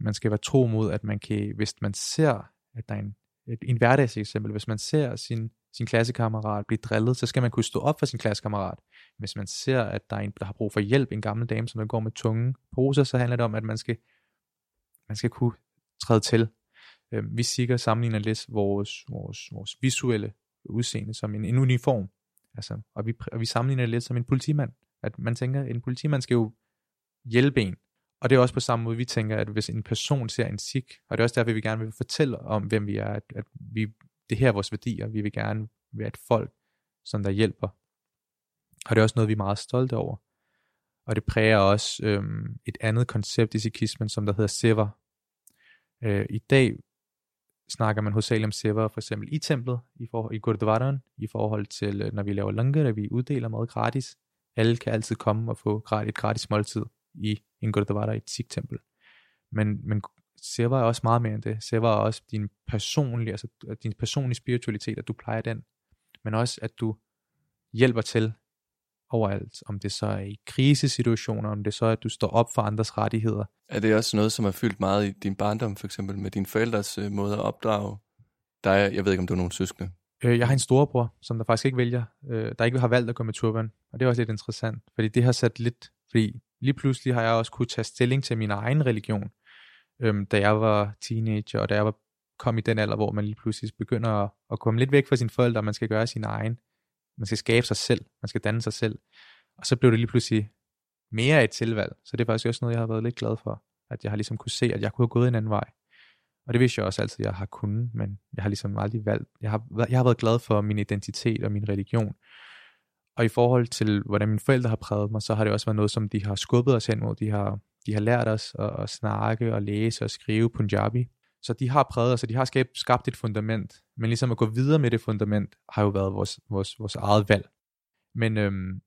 Man skal være tro mod, at man kan, hvis man ser, at der er en, et, en hverdagseksempel, hvis man ser sin, sin klassekammerat blive drillet, så skal man kunne stå op for sin klassekammerat. Hvis man ser, at der er en, der har brug for hjælp, en gammel dame, som der går med tunge poser, så handler det om, at man skal, man skal kunne træde til. Øhm, vi sikkert sammenligner lidt vores, vores, vores visuelle udseende som en, en uniform. Altså, og, vi, og vi sammenligner det lidt som en politimand. At man tænker, at en politimand skal jo hjælpe en. Og det er også på samme måde, vi tænker, at hvis en person ser en sik, og det er også derfor, vi gerne vil fortælle om, hvem vi er, at, at vi, det her er vores værdier, vi vil gerne være et folk, som der hjælper. Og det er også noget, vi er meget stolte over. Og det præger også øhm, et andet koncept i sikhismen, som der hedder seva. Øh, I dag snakker man hos Salem Seva for eksempel i templet, i, for, i Gurdwaran, i forhold til, øh, når vi laver langar, at vi uddeler mad gratis. Alle kan altid komme og få et gratis måltid i Gurdwara i et Sikh-tempel. Men, men Seva er også meget mere end det. Seva er også din personlige, altså din personlige spiritualitet, at du plejer den men også at du hjælper til overalt, om det så er i krisesituationer, om det så er, at du står op for andres rettigheder. Er det også noget, som har fyldt meget i din barndom, for eksempel med dine forældres øh, måde at opdrage dig? Jeg ved ikke, om du er nogen søskende. Øh, jeg har en storebror, som der faktisk ikke vælger, øh, der ikke har valgt at gå med turban, og det er også lidt interessant, fordi det har sat lidt, fordi lige pludselig har jeg også kunne tage stilling til min egen religion, øhm, da jeg var teenager, og da jeg var kom i den alder, hvor man lige pludselig begynder at, at komme lidt væk fra sine forældre, og man skal gøre sin egen man skal skabe sig selv, man skal danne sig selv. Og så blev det lige pludselig mere et tilvalg. Så det er faktisk også noget, jeg har været lidt glad for. At jeg har ligesom kunne se, at jeg kunne have gået en anden vej. Og det vidste jeg også altid, at jeg har kunnet, men jeg har ligesom aldrig valgt. Jeg har, jeg har været glad for min identitet og min religion. Og i forhold til, hvordan mine forældre har præget mig, så har det også været noget, som de har skubbet os hen mod. De har, de har lært os at, at snakke og læse og skrive Punjabi. Så de har præget os, og de har skabt, skabt et fundament. Men ligesom at gå videre med det fundament, har jo været vores, vores, vores eget valg. Men øhm,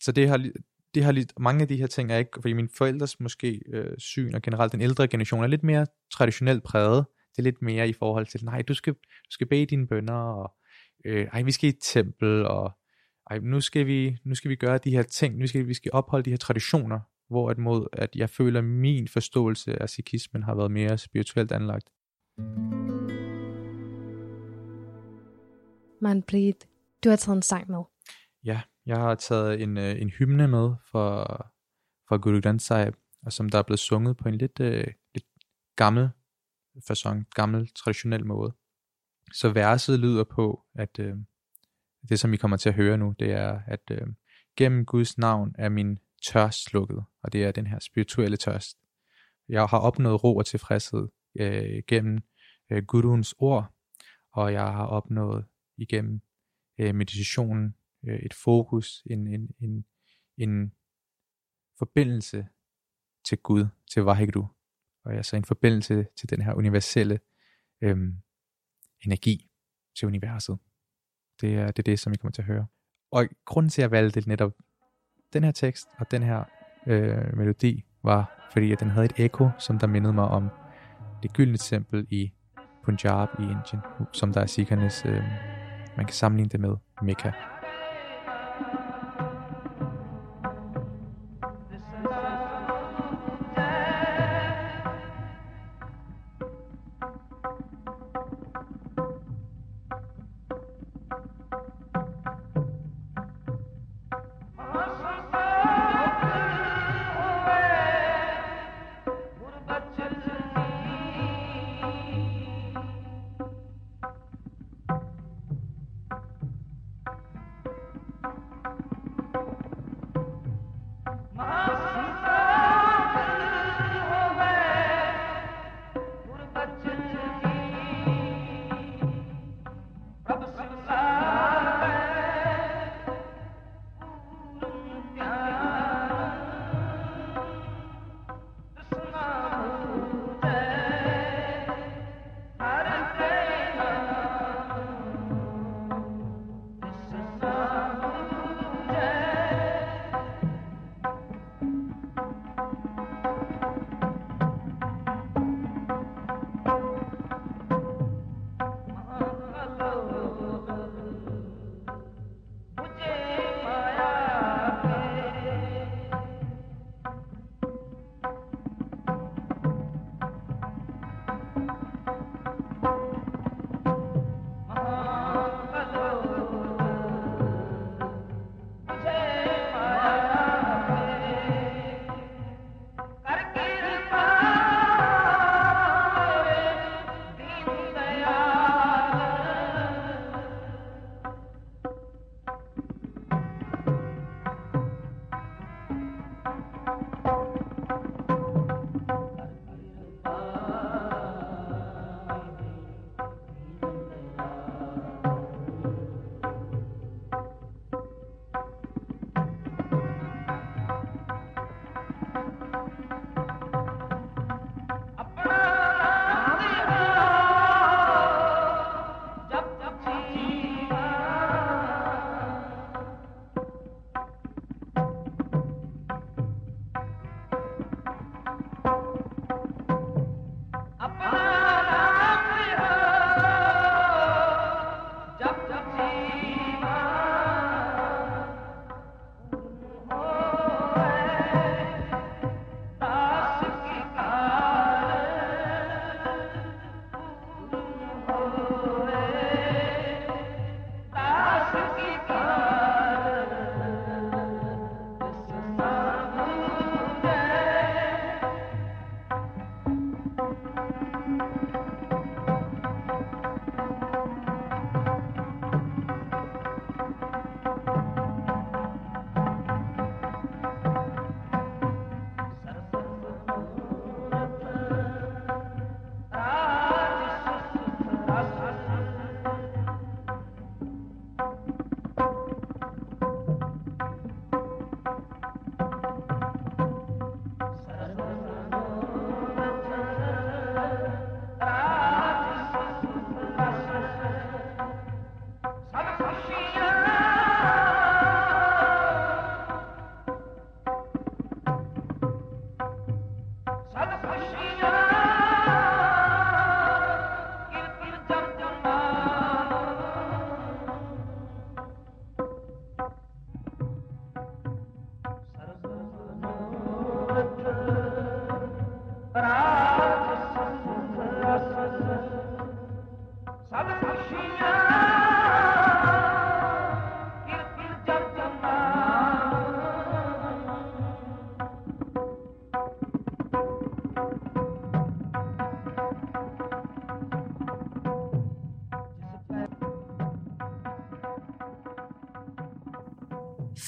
så det har, det har lidt, mange af de her ting er ikke, fordi mine forældres måske øh, syn, og generelt den ældre generation, er lidt mere traditionelt præget. Det er lidt mere i forhold til, nej, du skal, du skal bede dine bønder, og øh, ej, vi skal i et tempel, og ej, nu skal vi, nu skal vi gøre de her ting, nu skal vi skal opholde de her traditioner, hvor at mod, at jeg føler, at min forståelse af sikhismen har været mere spirituelt anlagt. Manpreet, du har taget en sang med. Ja, jeg har taget en, øh, en hymne med for, for Guru Granth Sahib, og som der er blevet sunget på en lidt, uh, lidt gammel fasong, gammel traditionel måde. Så verset lyder på, at uh, det som vi kommer til at høre nu, det er, at øh, gennem Guds navn er min tørst slukket, og det er den her spirituelle tørst. Jeg har opnået ro og tilfredshed øh, gennem øh, Guruens ord, og jeg har opnået igennem øh, meditationen øh, et fokus, en, en, en, en forbindelse til Gud, til Vaheguru, og altså en forbindelse til den her universelle øh, energi til universet. Det er, det er det, som I kommer til at høre. Og grunden til, at jeg valgte netop den her tekst og den her øh, melodi, var fordi, at den havde et ekko, som der mindede mig om det gyldne tempel i Punjab i Indien, som der er sikkernes, øh, man kan sammenligne det med Mekka.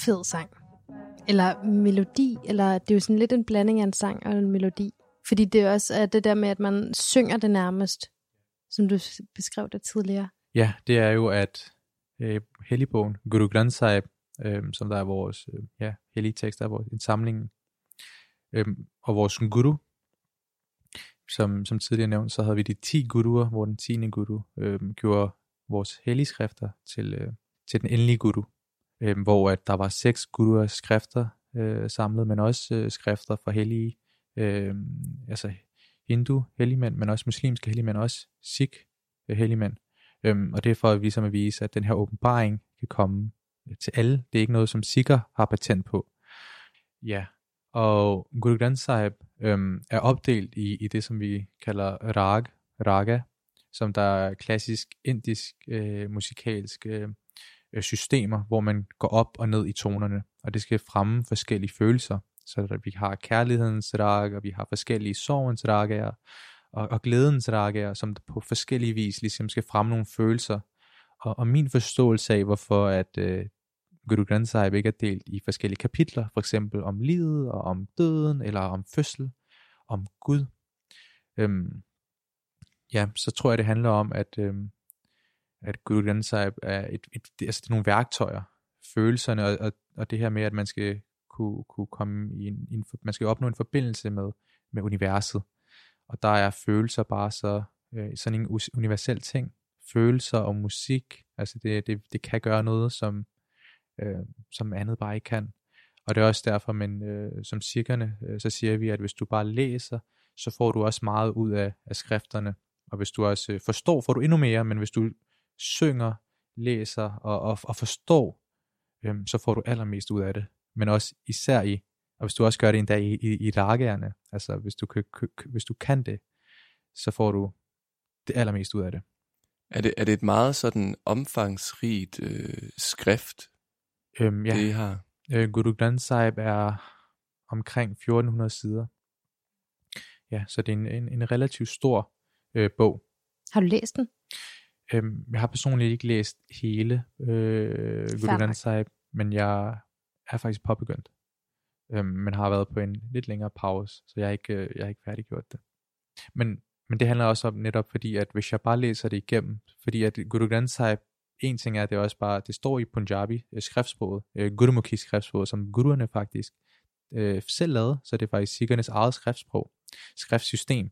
Fed sang. Eller melodi, eller det er jo sådan lidt en blanding af en sang og en melodi. Fordi det er også er det der med, at man synger det nærmest, som du beskrev det tidligere. Ja, det er jo, at øh, helligbogen, Guru Granth Sahib, øh, som der er vores øh, ja, hellige tekst, er vores, en samling, øh, og vores guru, som, som tidligere nævnt, så havde vi de 10 guruer, hvor den 10. guru øh, gjorde vores hellige skrifter til, øh, til den endelige guru, øh, hvor at der var seks guruers skrifter øh, samlet, men også øh, skrifter fra hellige, øh, altså hindu helligmænd, men også muslimske helligmænd, også sikh øh, helligmænd. Øhm, og det er for at vise, at vise, at den her åbenbaring kan komme øh, til alle. Det er ikke noget, som Sikher har patent på. Ja, og Guru Granth Sahib øhm, er opdelt i, i det, som vi kalder rag, raga, som der er klassisk indisk øh, musikalske øh, Øh, systemer, hvor man går op og ned i tonerne, og det skal fremme forskellige følelser. Så der, vi har kærlighedens rag, og vi har forskellige sorgens ragaer, og, og glædens ragaer, som på forskellige vis ligesom skal fremme nogle følelser. Og, og min forståelse af, hvorfor at øh, Guru Granth Sahib ikke er delt i forskellige kapitler, for eksempel om livet og om døden, eller om fødsel, om Gud. Øhm, ja, så tror jeg, det handler om, at, øhm, at Guru Granth Sahib er, et, et, det, altså det er nogle værktøjer, følelserne, og, og, og det her med, at man skal kunne, kunne komme i en, en, man skal opnå en forbindelse med, med universet. Og der er følelser bare så, øh, sådan en universel ting. Følelser og musik, altså det, det, det kan gøre noget, som, øh, som andet bare ikke kan. Og det er også derfor, men øh, som cirkerne, øh, så siger vi, at hvis du bare læser, så får du også meget ud af, af skrifterne. Og hvis du også øh, forstår, får du endnu mere, men hvis du synger, læser og, og, og forstår, øh, så får du allermest ud af det. Men også især i, og hvis du også gør det en dag i, i, i lagerne, altså hvis du, kan, hvis du kan det, så får du det allermest ud af det. Er det, er det et meget sådan omfangsrigt øh, skrift, øhm, ja. det I har? Øh, Guru Granth Sahib er omkring 1400 sider. Ja, så det er en, en, en relativt stor øh, bog. Har du læst den? Øhm, jeg har personligt ikke læst hele øh, Granth Sahib, men jeg er faktisk påbegyndt. Øhm, men har været på en lidt længere pause, så jeg er ikke, øh, jeg er ikke færdiggjort det. Men, men det handler også om netop fordi, at hvis jeg bare læser det igennem, fordi at Guru Granth Sahib, en ting er, at det også bare, det står i Punjabi øh, skriftsproget, øh, Gurumukhi skriftsproget, som guruerne faktisk øh, selv lavede, så det er faktisk sikkernes eget skriftsprog, skriftsystem.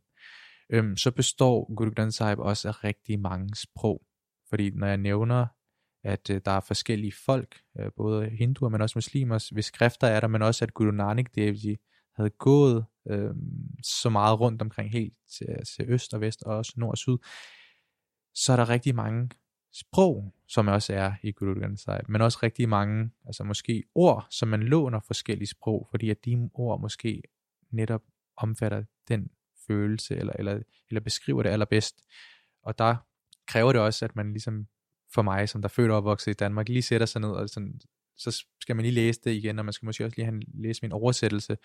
Øhm, så består Guru Granth Sahib også af rigtig mange sprog. Fordi når jeg nævner at øh, der er forskellige folk, øh, både hinduer, men også muslimer, hvis skrifter er der, men også at Guru Nanak Devji havde gået øh, så meget rundt omkring helt til, øh, til øst og vest, og også nord og syd, så er der rigtig mange sprog, som også er i Guru Granth Sahib, men også rigtig mange, altså måske ord, som man låner forskellige sprog, fordi at de ord måske netop omfatter den følelse, eller, eller, eller beskriver det allerbedst. Og der kræver det også, at man ligesom for mig, som der er født og opvokset i Danmark, lige sætter sig ned, og sådan, så skal man lige læse det igen, og man skal måske også lige have læse min oversættelse.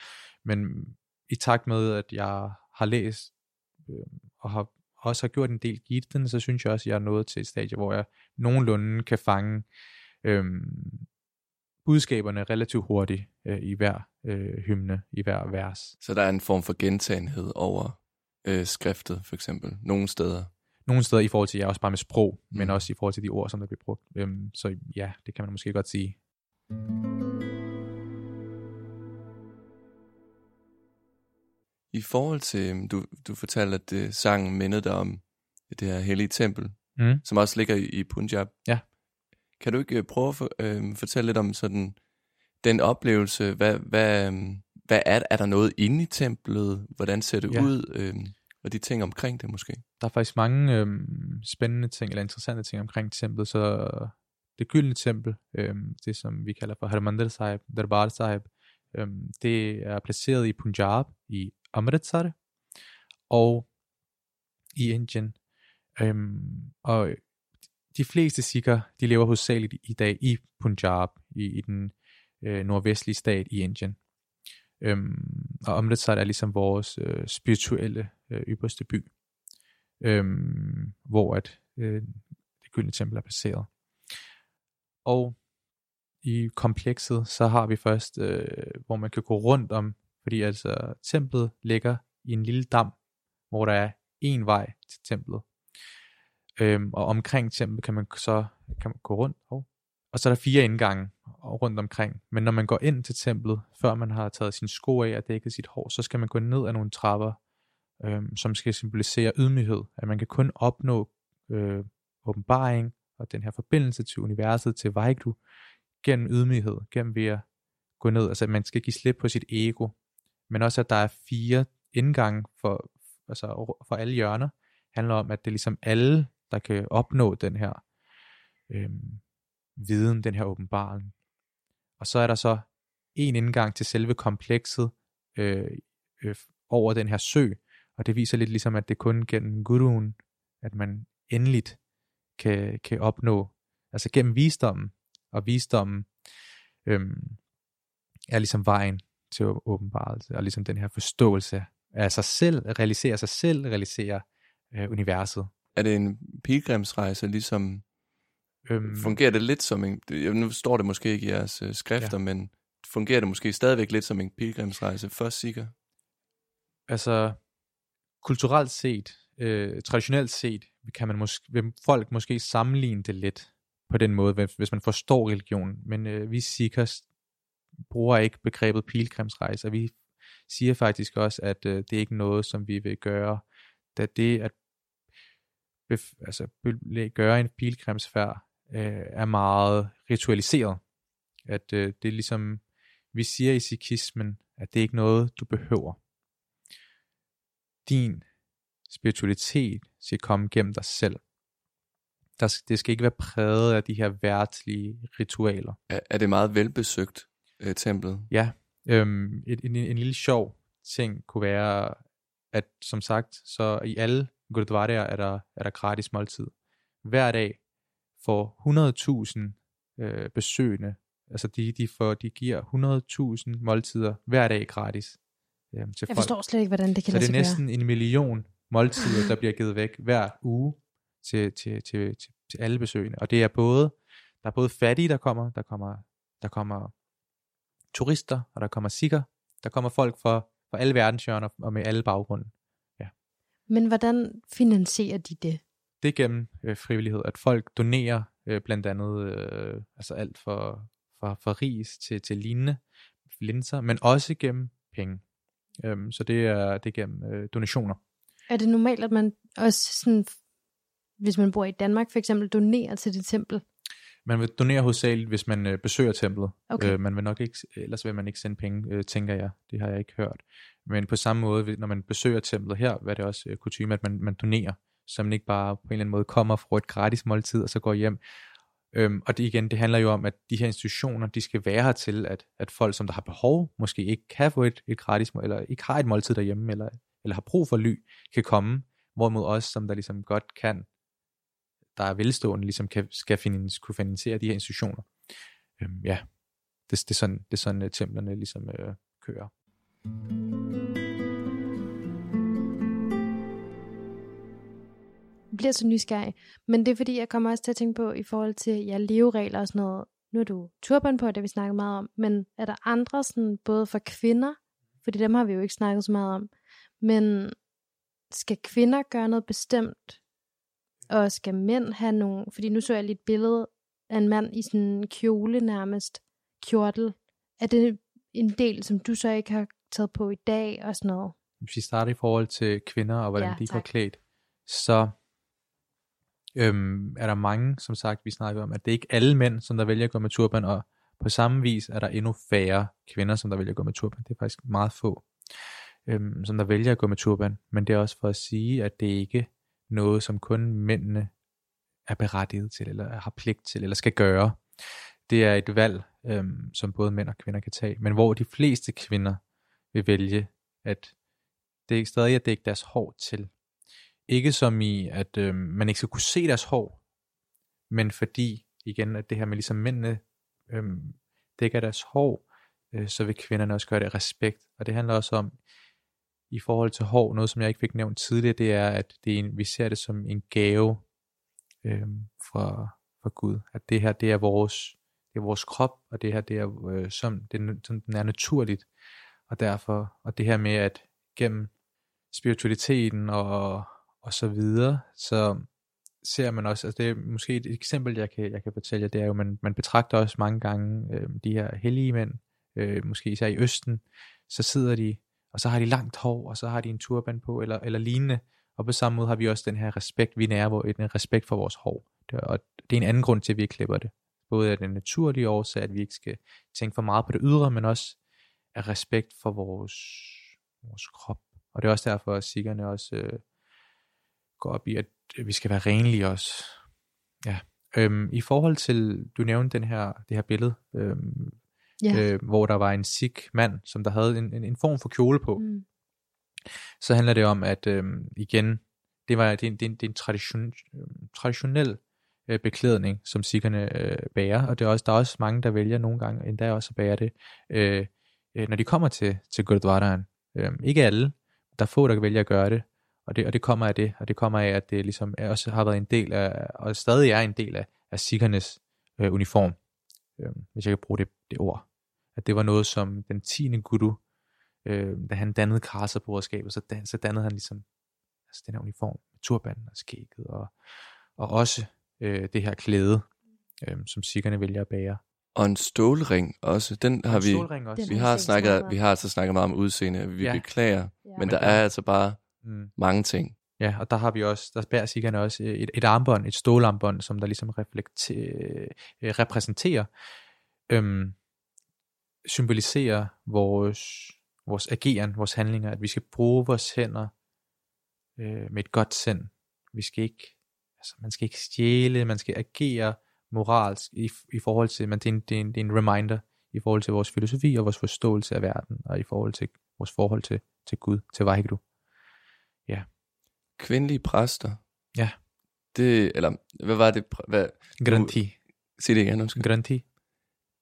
Men i takt med, at jeg har læst, øh, og har også har gjort en del gitten, så synes jeg også, at jeg er nået til et stadie, hvor jeg nogenlunde kan fange øh, budskaberne relativt hurtigt øh, i hver øh, hymne, i hver vers. Så der er en form for gentagenhed over øh, skriftet, for eksempel, nogle steder? nogle steder i forhold til, ja, også bare med sprog, mm. men også i forhold til de ord, som der bliver brugt. Øhm, så ja, det kan man måske godt sige. I forhold til, øhm, du, du fortalte, at det, sangen mindede dig om det her hellige tempel, mm. som også ligger i, i Punjab. Ja. Kan du ikke øh, prøve at for, øh, fortælle lidt om sådan den oplevelse? Hvad, hvad, øhm, hvad er, er der noget inde i templet? Hvordan ser det ja. ud? Øh, og de ting omkring det måske? Der er faktisk mange øhm, spændende ting, eller interessante ting omkring templet, så det gyldne tempel, øhm, det som vi kalder for Harmandir Sahib, Darbar Sahib, øhm, det er placeret i Punjab, i Amritsar, og i Indien. Øhm, og de fleste sikher, de lever hovedsageligt i dag i Punjab, i, i den øh, nordvestlige stat i Indien. Øhm, og Amritsar er ligesom vores øh, spirituelle øh, ypperste by, øhm, hvor at øh, det gyldne tempel er placeret. Og i komplekset, så har vi først, øh, hvor man kan gå rundt om, fordi altså templet ligger i en lille dam, hvor der er en vej til templet. Øhm, og omkring templet kan man så kan man gå rundt, og, og så er der fire indgange rundt omkring. Men når man går ind til templet, før man har taget sine sko af og dækket sit hår, så skal man gå ned ad nogle trapper, øh, som skal symbolisere ydmyghed. At man kan kun opnå øh, åbenbaring og den her forbindelse til universet, til Vajgdu, gennem ydmyghed, gennem ved at gå ned. Altså at man skal give slip på sit ego, men også at der er fire indgange for, altså for alle hjørner, handler om, at det er ligesom alle, der kan opnå den her øh, viden, den her åbenbaring. Og så er der så en indgang til selve komplekset øh, øh, over den her sø, og det viser lidt ligesom, at det kun gennem guruen, at man endeligt kan, kan opnå, altså gennem visdommen, og visdommen øhm, er ligesom vejen til åbenbarelse, og ligesom den her forståelse af sig selv, realisere sig selv, realisere øh, universet. Er det en pilgrimsrejse, ligesom øhm, fungerer det lidt som en, nu står det måske ikke i jeres øh, skrifter, ja. men fungerer det måske stadigvæk lidt som en pilgrimsrejse for sikker? Altså, kulturelt set, øh, traditionelt set, kan man måske, vil folk måske sammenligne det lidt på den måde, hvis man forstår religion. Men øh, vi sikkert bruger ikke begrebet pilgrimsrejse, og vi siger faktisk også, at øh, det er ikke noget, som vi vil gøre, da det at bef, altså, gøre en pilgrimsfærd øh, er meget ritualiseret. At øh, det er ligesom, vi siger i sikhismen, at det er ikke noget, du behøver. Din spiritualitet skal komme gennem dig selv. Der, det skal ikke være præget af de her værtslige ritualer. Er, er det meget velbesøgt, øh, templet? Ja. Øhm, et, en, en lille sjov ting kunne være, at som sagt, så i alle gurdwaraer er der, er der gratis måltid. Hver dag får 100.000 øh, besøgende, altså de, de, får, de giver 100.000 måltider hver dag gratis. Øhm, til Jeg forstår folk. slet ikke, hvordan det kan Så det er næsten en million måltider, der bliver givet væk hver uge til, til, til, til, til alle besøgende. Og det er både, der er både fattige, der kommer, der kommer, der kommer turister, og der kommer sikker, der kommer folk fra, fra alle verdenshjørner og med alle baggrunde. Ja. Men hvordan finansierer de det? Det er gennem øh, frivillighed, at folk donerer øh, blandt andet øh, altså alt for, fra, fra ris til, til lignende linser, men også gennem penge. Øhm, så det er, det er gennem øh, donationer. Er det normalt, at man også sådan, hvis man bor i Danmark for eksempel, donerer til det tempel? Man vil donere hovedsageligt, hvis man øh, besøger templet. Okay. Øh, man vil nok ikke, ellers vil man ikke sende penge, øh, tænker jeg. Det har jeg ikke hørt. Men på samme måde, når man besøger templet her, hvad det også øh, kutume, at man, man donerer, så man ikke bare på en eller anden måde kommer fra et gratis måltid, og så går hjem. Øhm, og det igen, det handler jo om, at de her institutioner, de skal være her til, at, at folk, som der har behov, måske ikke kan få et, et gratis, eller ikke har et måltid derhjemme, eller eller har brug for ly, kan komme, hvorimod os, som der ligesom godt kan, der er velstående, ligesom kan, skal finans, kunne finansiere de her institutioner. Øhm, ja, det, det, er sådan, det er sådan, øh, templerne ligesom øh, kører. Jeg bliver så nysgerrig, men det er fordi, jeg kommer også til at tænke på, i forhold til ja, leveregler og sådan noget, nu er du turban på, det vi snakker meget om, men er der andre, sådan, både for kvinder, fordi dem har vi jo ikke snakket så meget om, men skal kvinder gøre noget bestemt? Og skal mænd have nogle... Fordi nu så jeg lige et billede af en mand i sådan en kjole nærmest. Kjortel. Er det en del, som du så ikke har taget på i dag og sådan noget? Hvis vi starter i forhold til kvinder og hvordan ja, de går klædt, så øhm, er der mange, som sagt, vi snakker om, at det er ikke alle mænd, som der vælger at gå med turban, og på samme vis er der endnu færre kvinder, som der vælger at gå med turban. Det er faktisk meget få øhm, som der vælger at gå med turban, men det er også for at sige, at det ikke er noget, som kun mændene er berettiget til, eller har pligt til, eller skal gøre. Det er et valg, øhm, som både mænd og kvinder kan tage, men hvor de fleste kvinder vil vælge, at det er stadig at dække deres hår til. Ikke som i, at øh, man ikke skal kunne se deres hår, men fordi, igen, at det her med ligesom mændene øh, dækker deres hår, øh, så vil kvinderne også gøre det respekt. Og det handler også om, i forhold til hår, noget som jeg ikke fik nævnt tidligere, det er, at det er en, vi ser det som en gave øh, fra, fra Gud. At det her, det er vores, det er vores krop, og det her, det er, øh, som, det er, som den er naturligt. Og derfor, og det her med, at gennem spiritualiteten og, og så videre, så ser man også, altså det er måske et eksempel, jeg kan, jeg kan fortælle jer, det er jo, man, man betragter også mange gange øh, de her hellige mænd, øh, måske især i Østen, så sidder de, og så har de langt hår, og så har de en turban på, eller, eller lignende, og på samme måde har vi også den her respekt, vi nærer en respekt for vores hår, det, og det er en anden grund til, at vi ikke klipper det. Både af den naturlige årsag, at vi ikke skal tænke for meget på det ydre, men også af respekt for vores, vores krop. Og det er også derfor, at sikkerne også øh, går op i, at vi skal være renlige også. Ja. Øhm, I forhold til, du nævnte den her, det her billede, øhm, Ja. øh, hvor der var en sik mand, som der havde en, en, en form for kjole på, Mm. så handler det om, at øhm, igen, det, var, det, er en- det, er det er en tradition, traditionel øh, beklædning, som sikkerne øh, bærer, og det er også, der er også mange, der vælger nogle gange endda også at bære det, øh, øh, når de kommer til, til Gurdwaraen. Øh, ikke alle, der er få, der vælger at gøre det, og det, og det kommer af det, og det kommer af, at det ligesom også har været en del af, og stadig er en del af, af sikkernes øh, uniform, øh, hvis jeg kan bruge det, det ord. At det var noget, som den 10. guru, øh, da han dannede Karsa-broderskabet, så, dan, så dannede han ligesom altså den her uniform med turbanen og skægget, og, og også øh, det her klæde, øh, som sikkerne vælger at bære. Og en stålring også, den har Og en vi, også. Den vi har snakket, vi har altså snakket meget om udseende, vi Ja. beklager, Ja. men der er altså bare Mm. mange ting. Ja, og der har vi også, der bærer sikkerne også et, et armbånd, et stålarmbånd, som der ligesom reflekter, øh, repræsenterer, øhm, symboliserer vores, vores ageren, vores handlinger, at vi skal bruge vores hænder øh, med et godt sind. Vi skal ikke, altså man skal ikke stjæle, man skal agere moralsk i, i forhold til, men det er, en, det, er en, det er en reminder i forhold til vores filosofi og vores forståelse af verden, og i forhold til vores forhold til, til Gud, til Vaheguru. Kvindelige præster. Ja. Det, eller hvad var det? Hvad, Granti. sig det igen, undskyld. Granti.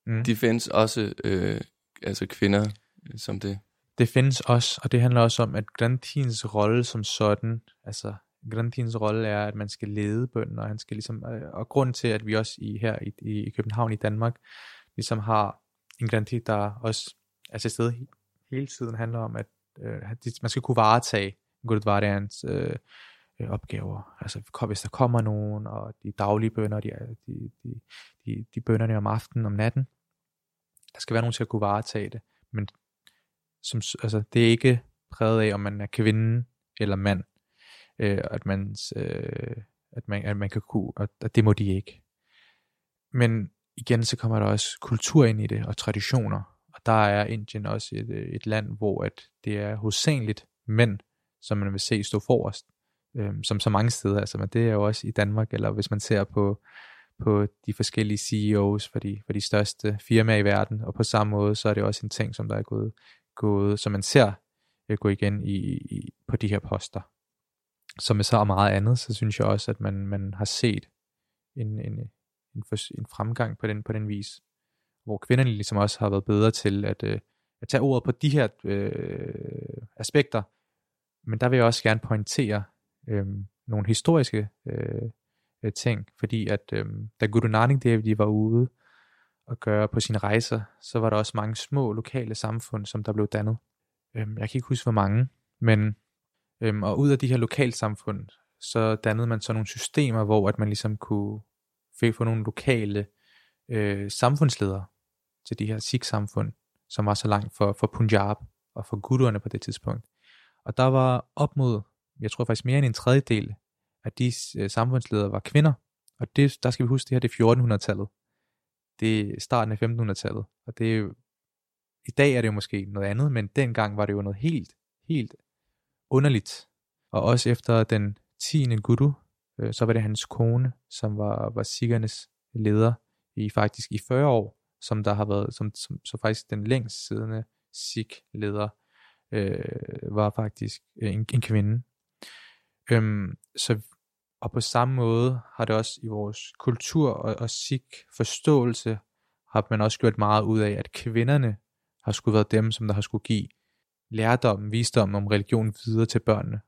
Mm. De findes også, øh, altså kvinder, øh, som det. Det findes også, og det handler også om, at Grantins rolle som sådan, altså Grantins rolle er, at man skal lede bønden, og han skal ligesom, øh, og grund til, at vi også i, her i, i København i Danmark, ligesom har en Granti, der også er til stede he- hele tiden, handler om, at øh, man skal kunne varetage Gurdwaraens øh, øh, opgaver. Altså hvis der kommer nogen, og de daglige bønder, de, de, de, de, de bønderne om aftenen, om natten, der skal være nogen til at kunne varetage det. Men som, altså, det er ikke præget af, om man er kvinde eller mand, øh, at, man, øh, at, man, at man kan kunne, og at det må de ikke. Men igen, så kommer der også kultur ind i det, og traditioner, og der er Indien også et, øh, et land, hvor at det er hovedsageligt mænd, som man vil se stå forrest, øh, som så mange steder, altså, men det er jo også i Danmark, eller hvis man ser på, på de forskellige CEOs for de, for de største firmaer i verden, og på samme måde, så er det også en ting, som der er gået, gået som man ser øh, gå igen i, i, på de her poster. Som med så meget andet, så synes jeg også, at man, man har set en, en, en, for, en fremgang på den, på den vis, hvor kvinderne ligesom også har været bedre til at, øh, at tage ordet på de her øh, aspekter, men der vil jeg også gerne pointere øh, nogle historiske øh, øh, ting, fordi at øh, da Guru Nanak Dev de var ude og gøre på sine rejser, så var der også mange små lokale samfund, som der blev dannet. Øh, jeg kan ikke huske, hvor mange, men øh, og ud af de her lokalsamfund, så dannede man så nogle systemer, hvor at man ligesom kunne fik få nogle lokale øh, samfundsledere til de her Sikh-samfund, som var så langt for, for Punjab og for guruerne på det tidspunkt. Og der var op mod, jeg tror faktisk mere end en tredjedel af de øh, samfundsledere var kvinder. Og det, der skal vi huske, det her det er 1400-tallet. Det er starten af 1500-tallet. Og det er jo, i dag er det jo måske noget andet, men dengang var det jo noget helt, helt underligt. Og også efter den 10. guru, øh, så var det hans kone, som var, var sikkernes leder i faktisk i 40 år, som der har været, som, som så faktisk den længst siddende Sikh-leder øh, var faktisk øh, en, en kvinde. Øhm, så, og på samme måde har det også i vores kultur og, og sik forståelse, har man også gjort meget ud af, at kvinderne har skulle været dem, som der har skulle give lærdom, visdom om religion videre til børnene.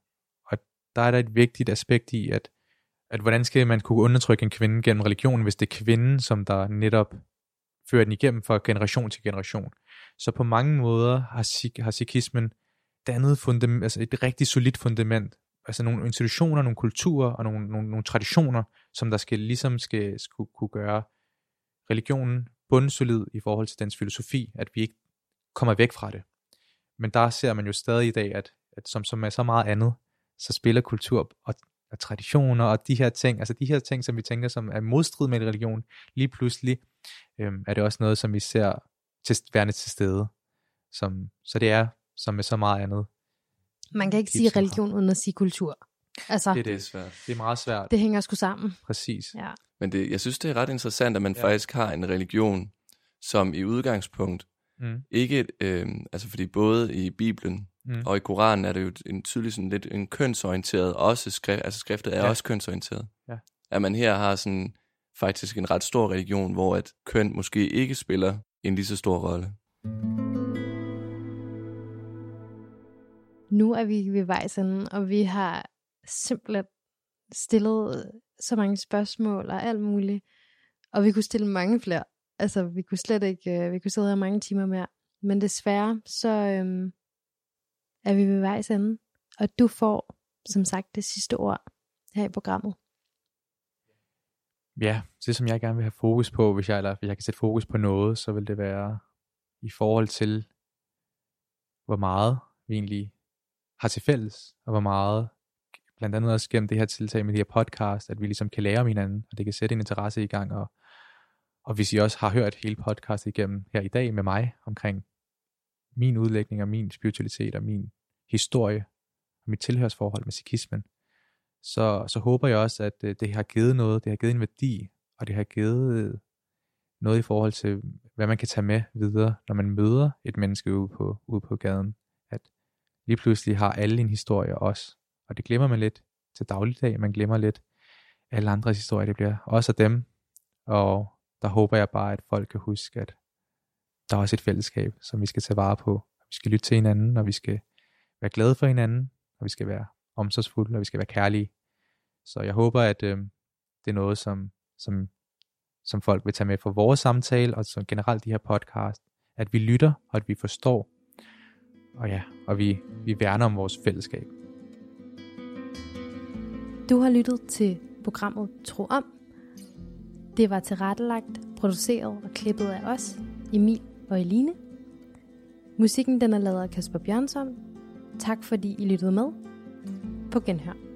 Og der er der et vigtigt aspekt i, at, at hvordan skal man kunne undertrykke en kvinde gennem religion, hvis det er kvinden, som der netop fører den igennem fra generation til generation. Så på mange måder har, Sik- har sikhismen dannet fundament, altså et rigtig solidt fundament, altså nogle institutioner, nogle kulturer og nogle, nogle, nogle traditioner, som der skal ligesom skal, skulle kunne gøre religionen bundsolid i forhold til dens filosofi, at vi ikke kommer væk fra det. Men der ser man jo stadig i dag, at, at som, som er så meget andet, så spiller kultur og, og traditioner og de her ting, altså de her ting, som vi tænker som er modstrid med religion, lige pludselig øhm, er det også noget, som vi ser til, værende til stede. Som, så det er, som med så meget andet. Man kan ikke sige religion uden at sige kultur. Altså, Det, det er svært. Det er meget svært. det hænger sgu sammen. Præcis. Ja. Men det, jeg synes, det er ret interessant, at man Ja. ja. faktisk har en religion, som i udgangspunkt Mm. ikke, øh, altså fordi både i Bibelen Mm. og i Koranen er det jo en tydelig sådan lidt en kønsorienteret, også skrift, altså skriftet er Ja. også kønsorienteret. Ja. At man her har sådan faktisk en ret stor religion, hvor at køn måske ikke spiller en lige så stor rolle. Nu er vi ved vejs ende, og vi har simpelthen stillet så mange spørgsmål og alt muligt. Og vi kunne stille mange flere. Altså, vi kunne slet ikke, øh, vi kunne sidde her mange timer mere. Men desværre, så øhm, er vi ved vejs ende. Og du får, som sagt, det sidste ord her i programmet. Ja, det som jeg gerne vil have fokus på, hvis jeg, eller hvis jeg kan sætte fokus på noget, så vil det være i forhold til, hvor meget vi egentlig har til fælles, og hvor meget, blandt andet også gennem det her tiltag med de her podcast, at vi ligesom kan lære om hinanden, og det kan sætte en interesse i gang, og, og hvis I også har hørt hele podcastet igennem her i dag med mig, omkring min udlægning og min spiritualitet og min historie, og mit tilhørsforhold med sikhismen, så, så håber jeg også, at øh, det har givet noget, det har givet en værdi, og det har givet øh, noget i forhold til, hvad man kan tage med videre, når man møder et menneske ude på, ude på gaden. At lige pludselig har alle en historie også, og det glemmer man lidt til dagligdag, man glemmer lidt alle andres historier, det bliver også af dem, og der håber jeg bare, at folk kan huske, at der er også et fællesskab, som vi skal tage vare på. Vi skal lytte til hinanden, og vi skal være glade for hinanden, og vi skal være omsorgsfulde, og vi skal være kærlige. Så jeg håber, at øh, det er noget, som, som, som folk vil tage med fra vores samtale, og som generelt de her podcast, at vi lytter, og at vi forstår, og ja, og vi, vi værner om vores fællesskab. Du har lyttet til programmet Tro Om. Det var tilrettelagt, produceret og klippet af os, Emil og Eline. Musikken den er lavet af Kasper Bjørnsson. Tak fordi I lyttede med. På genhør.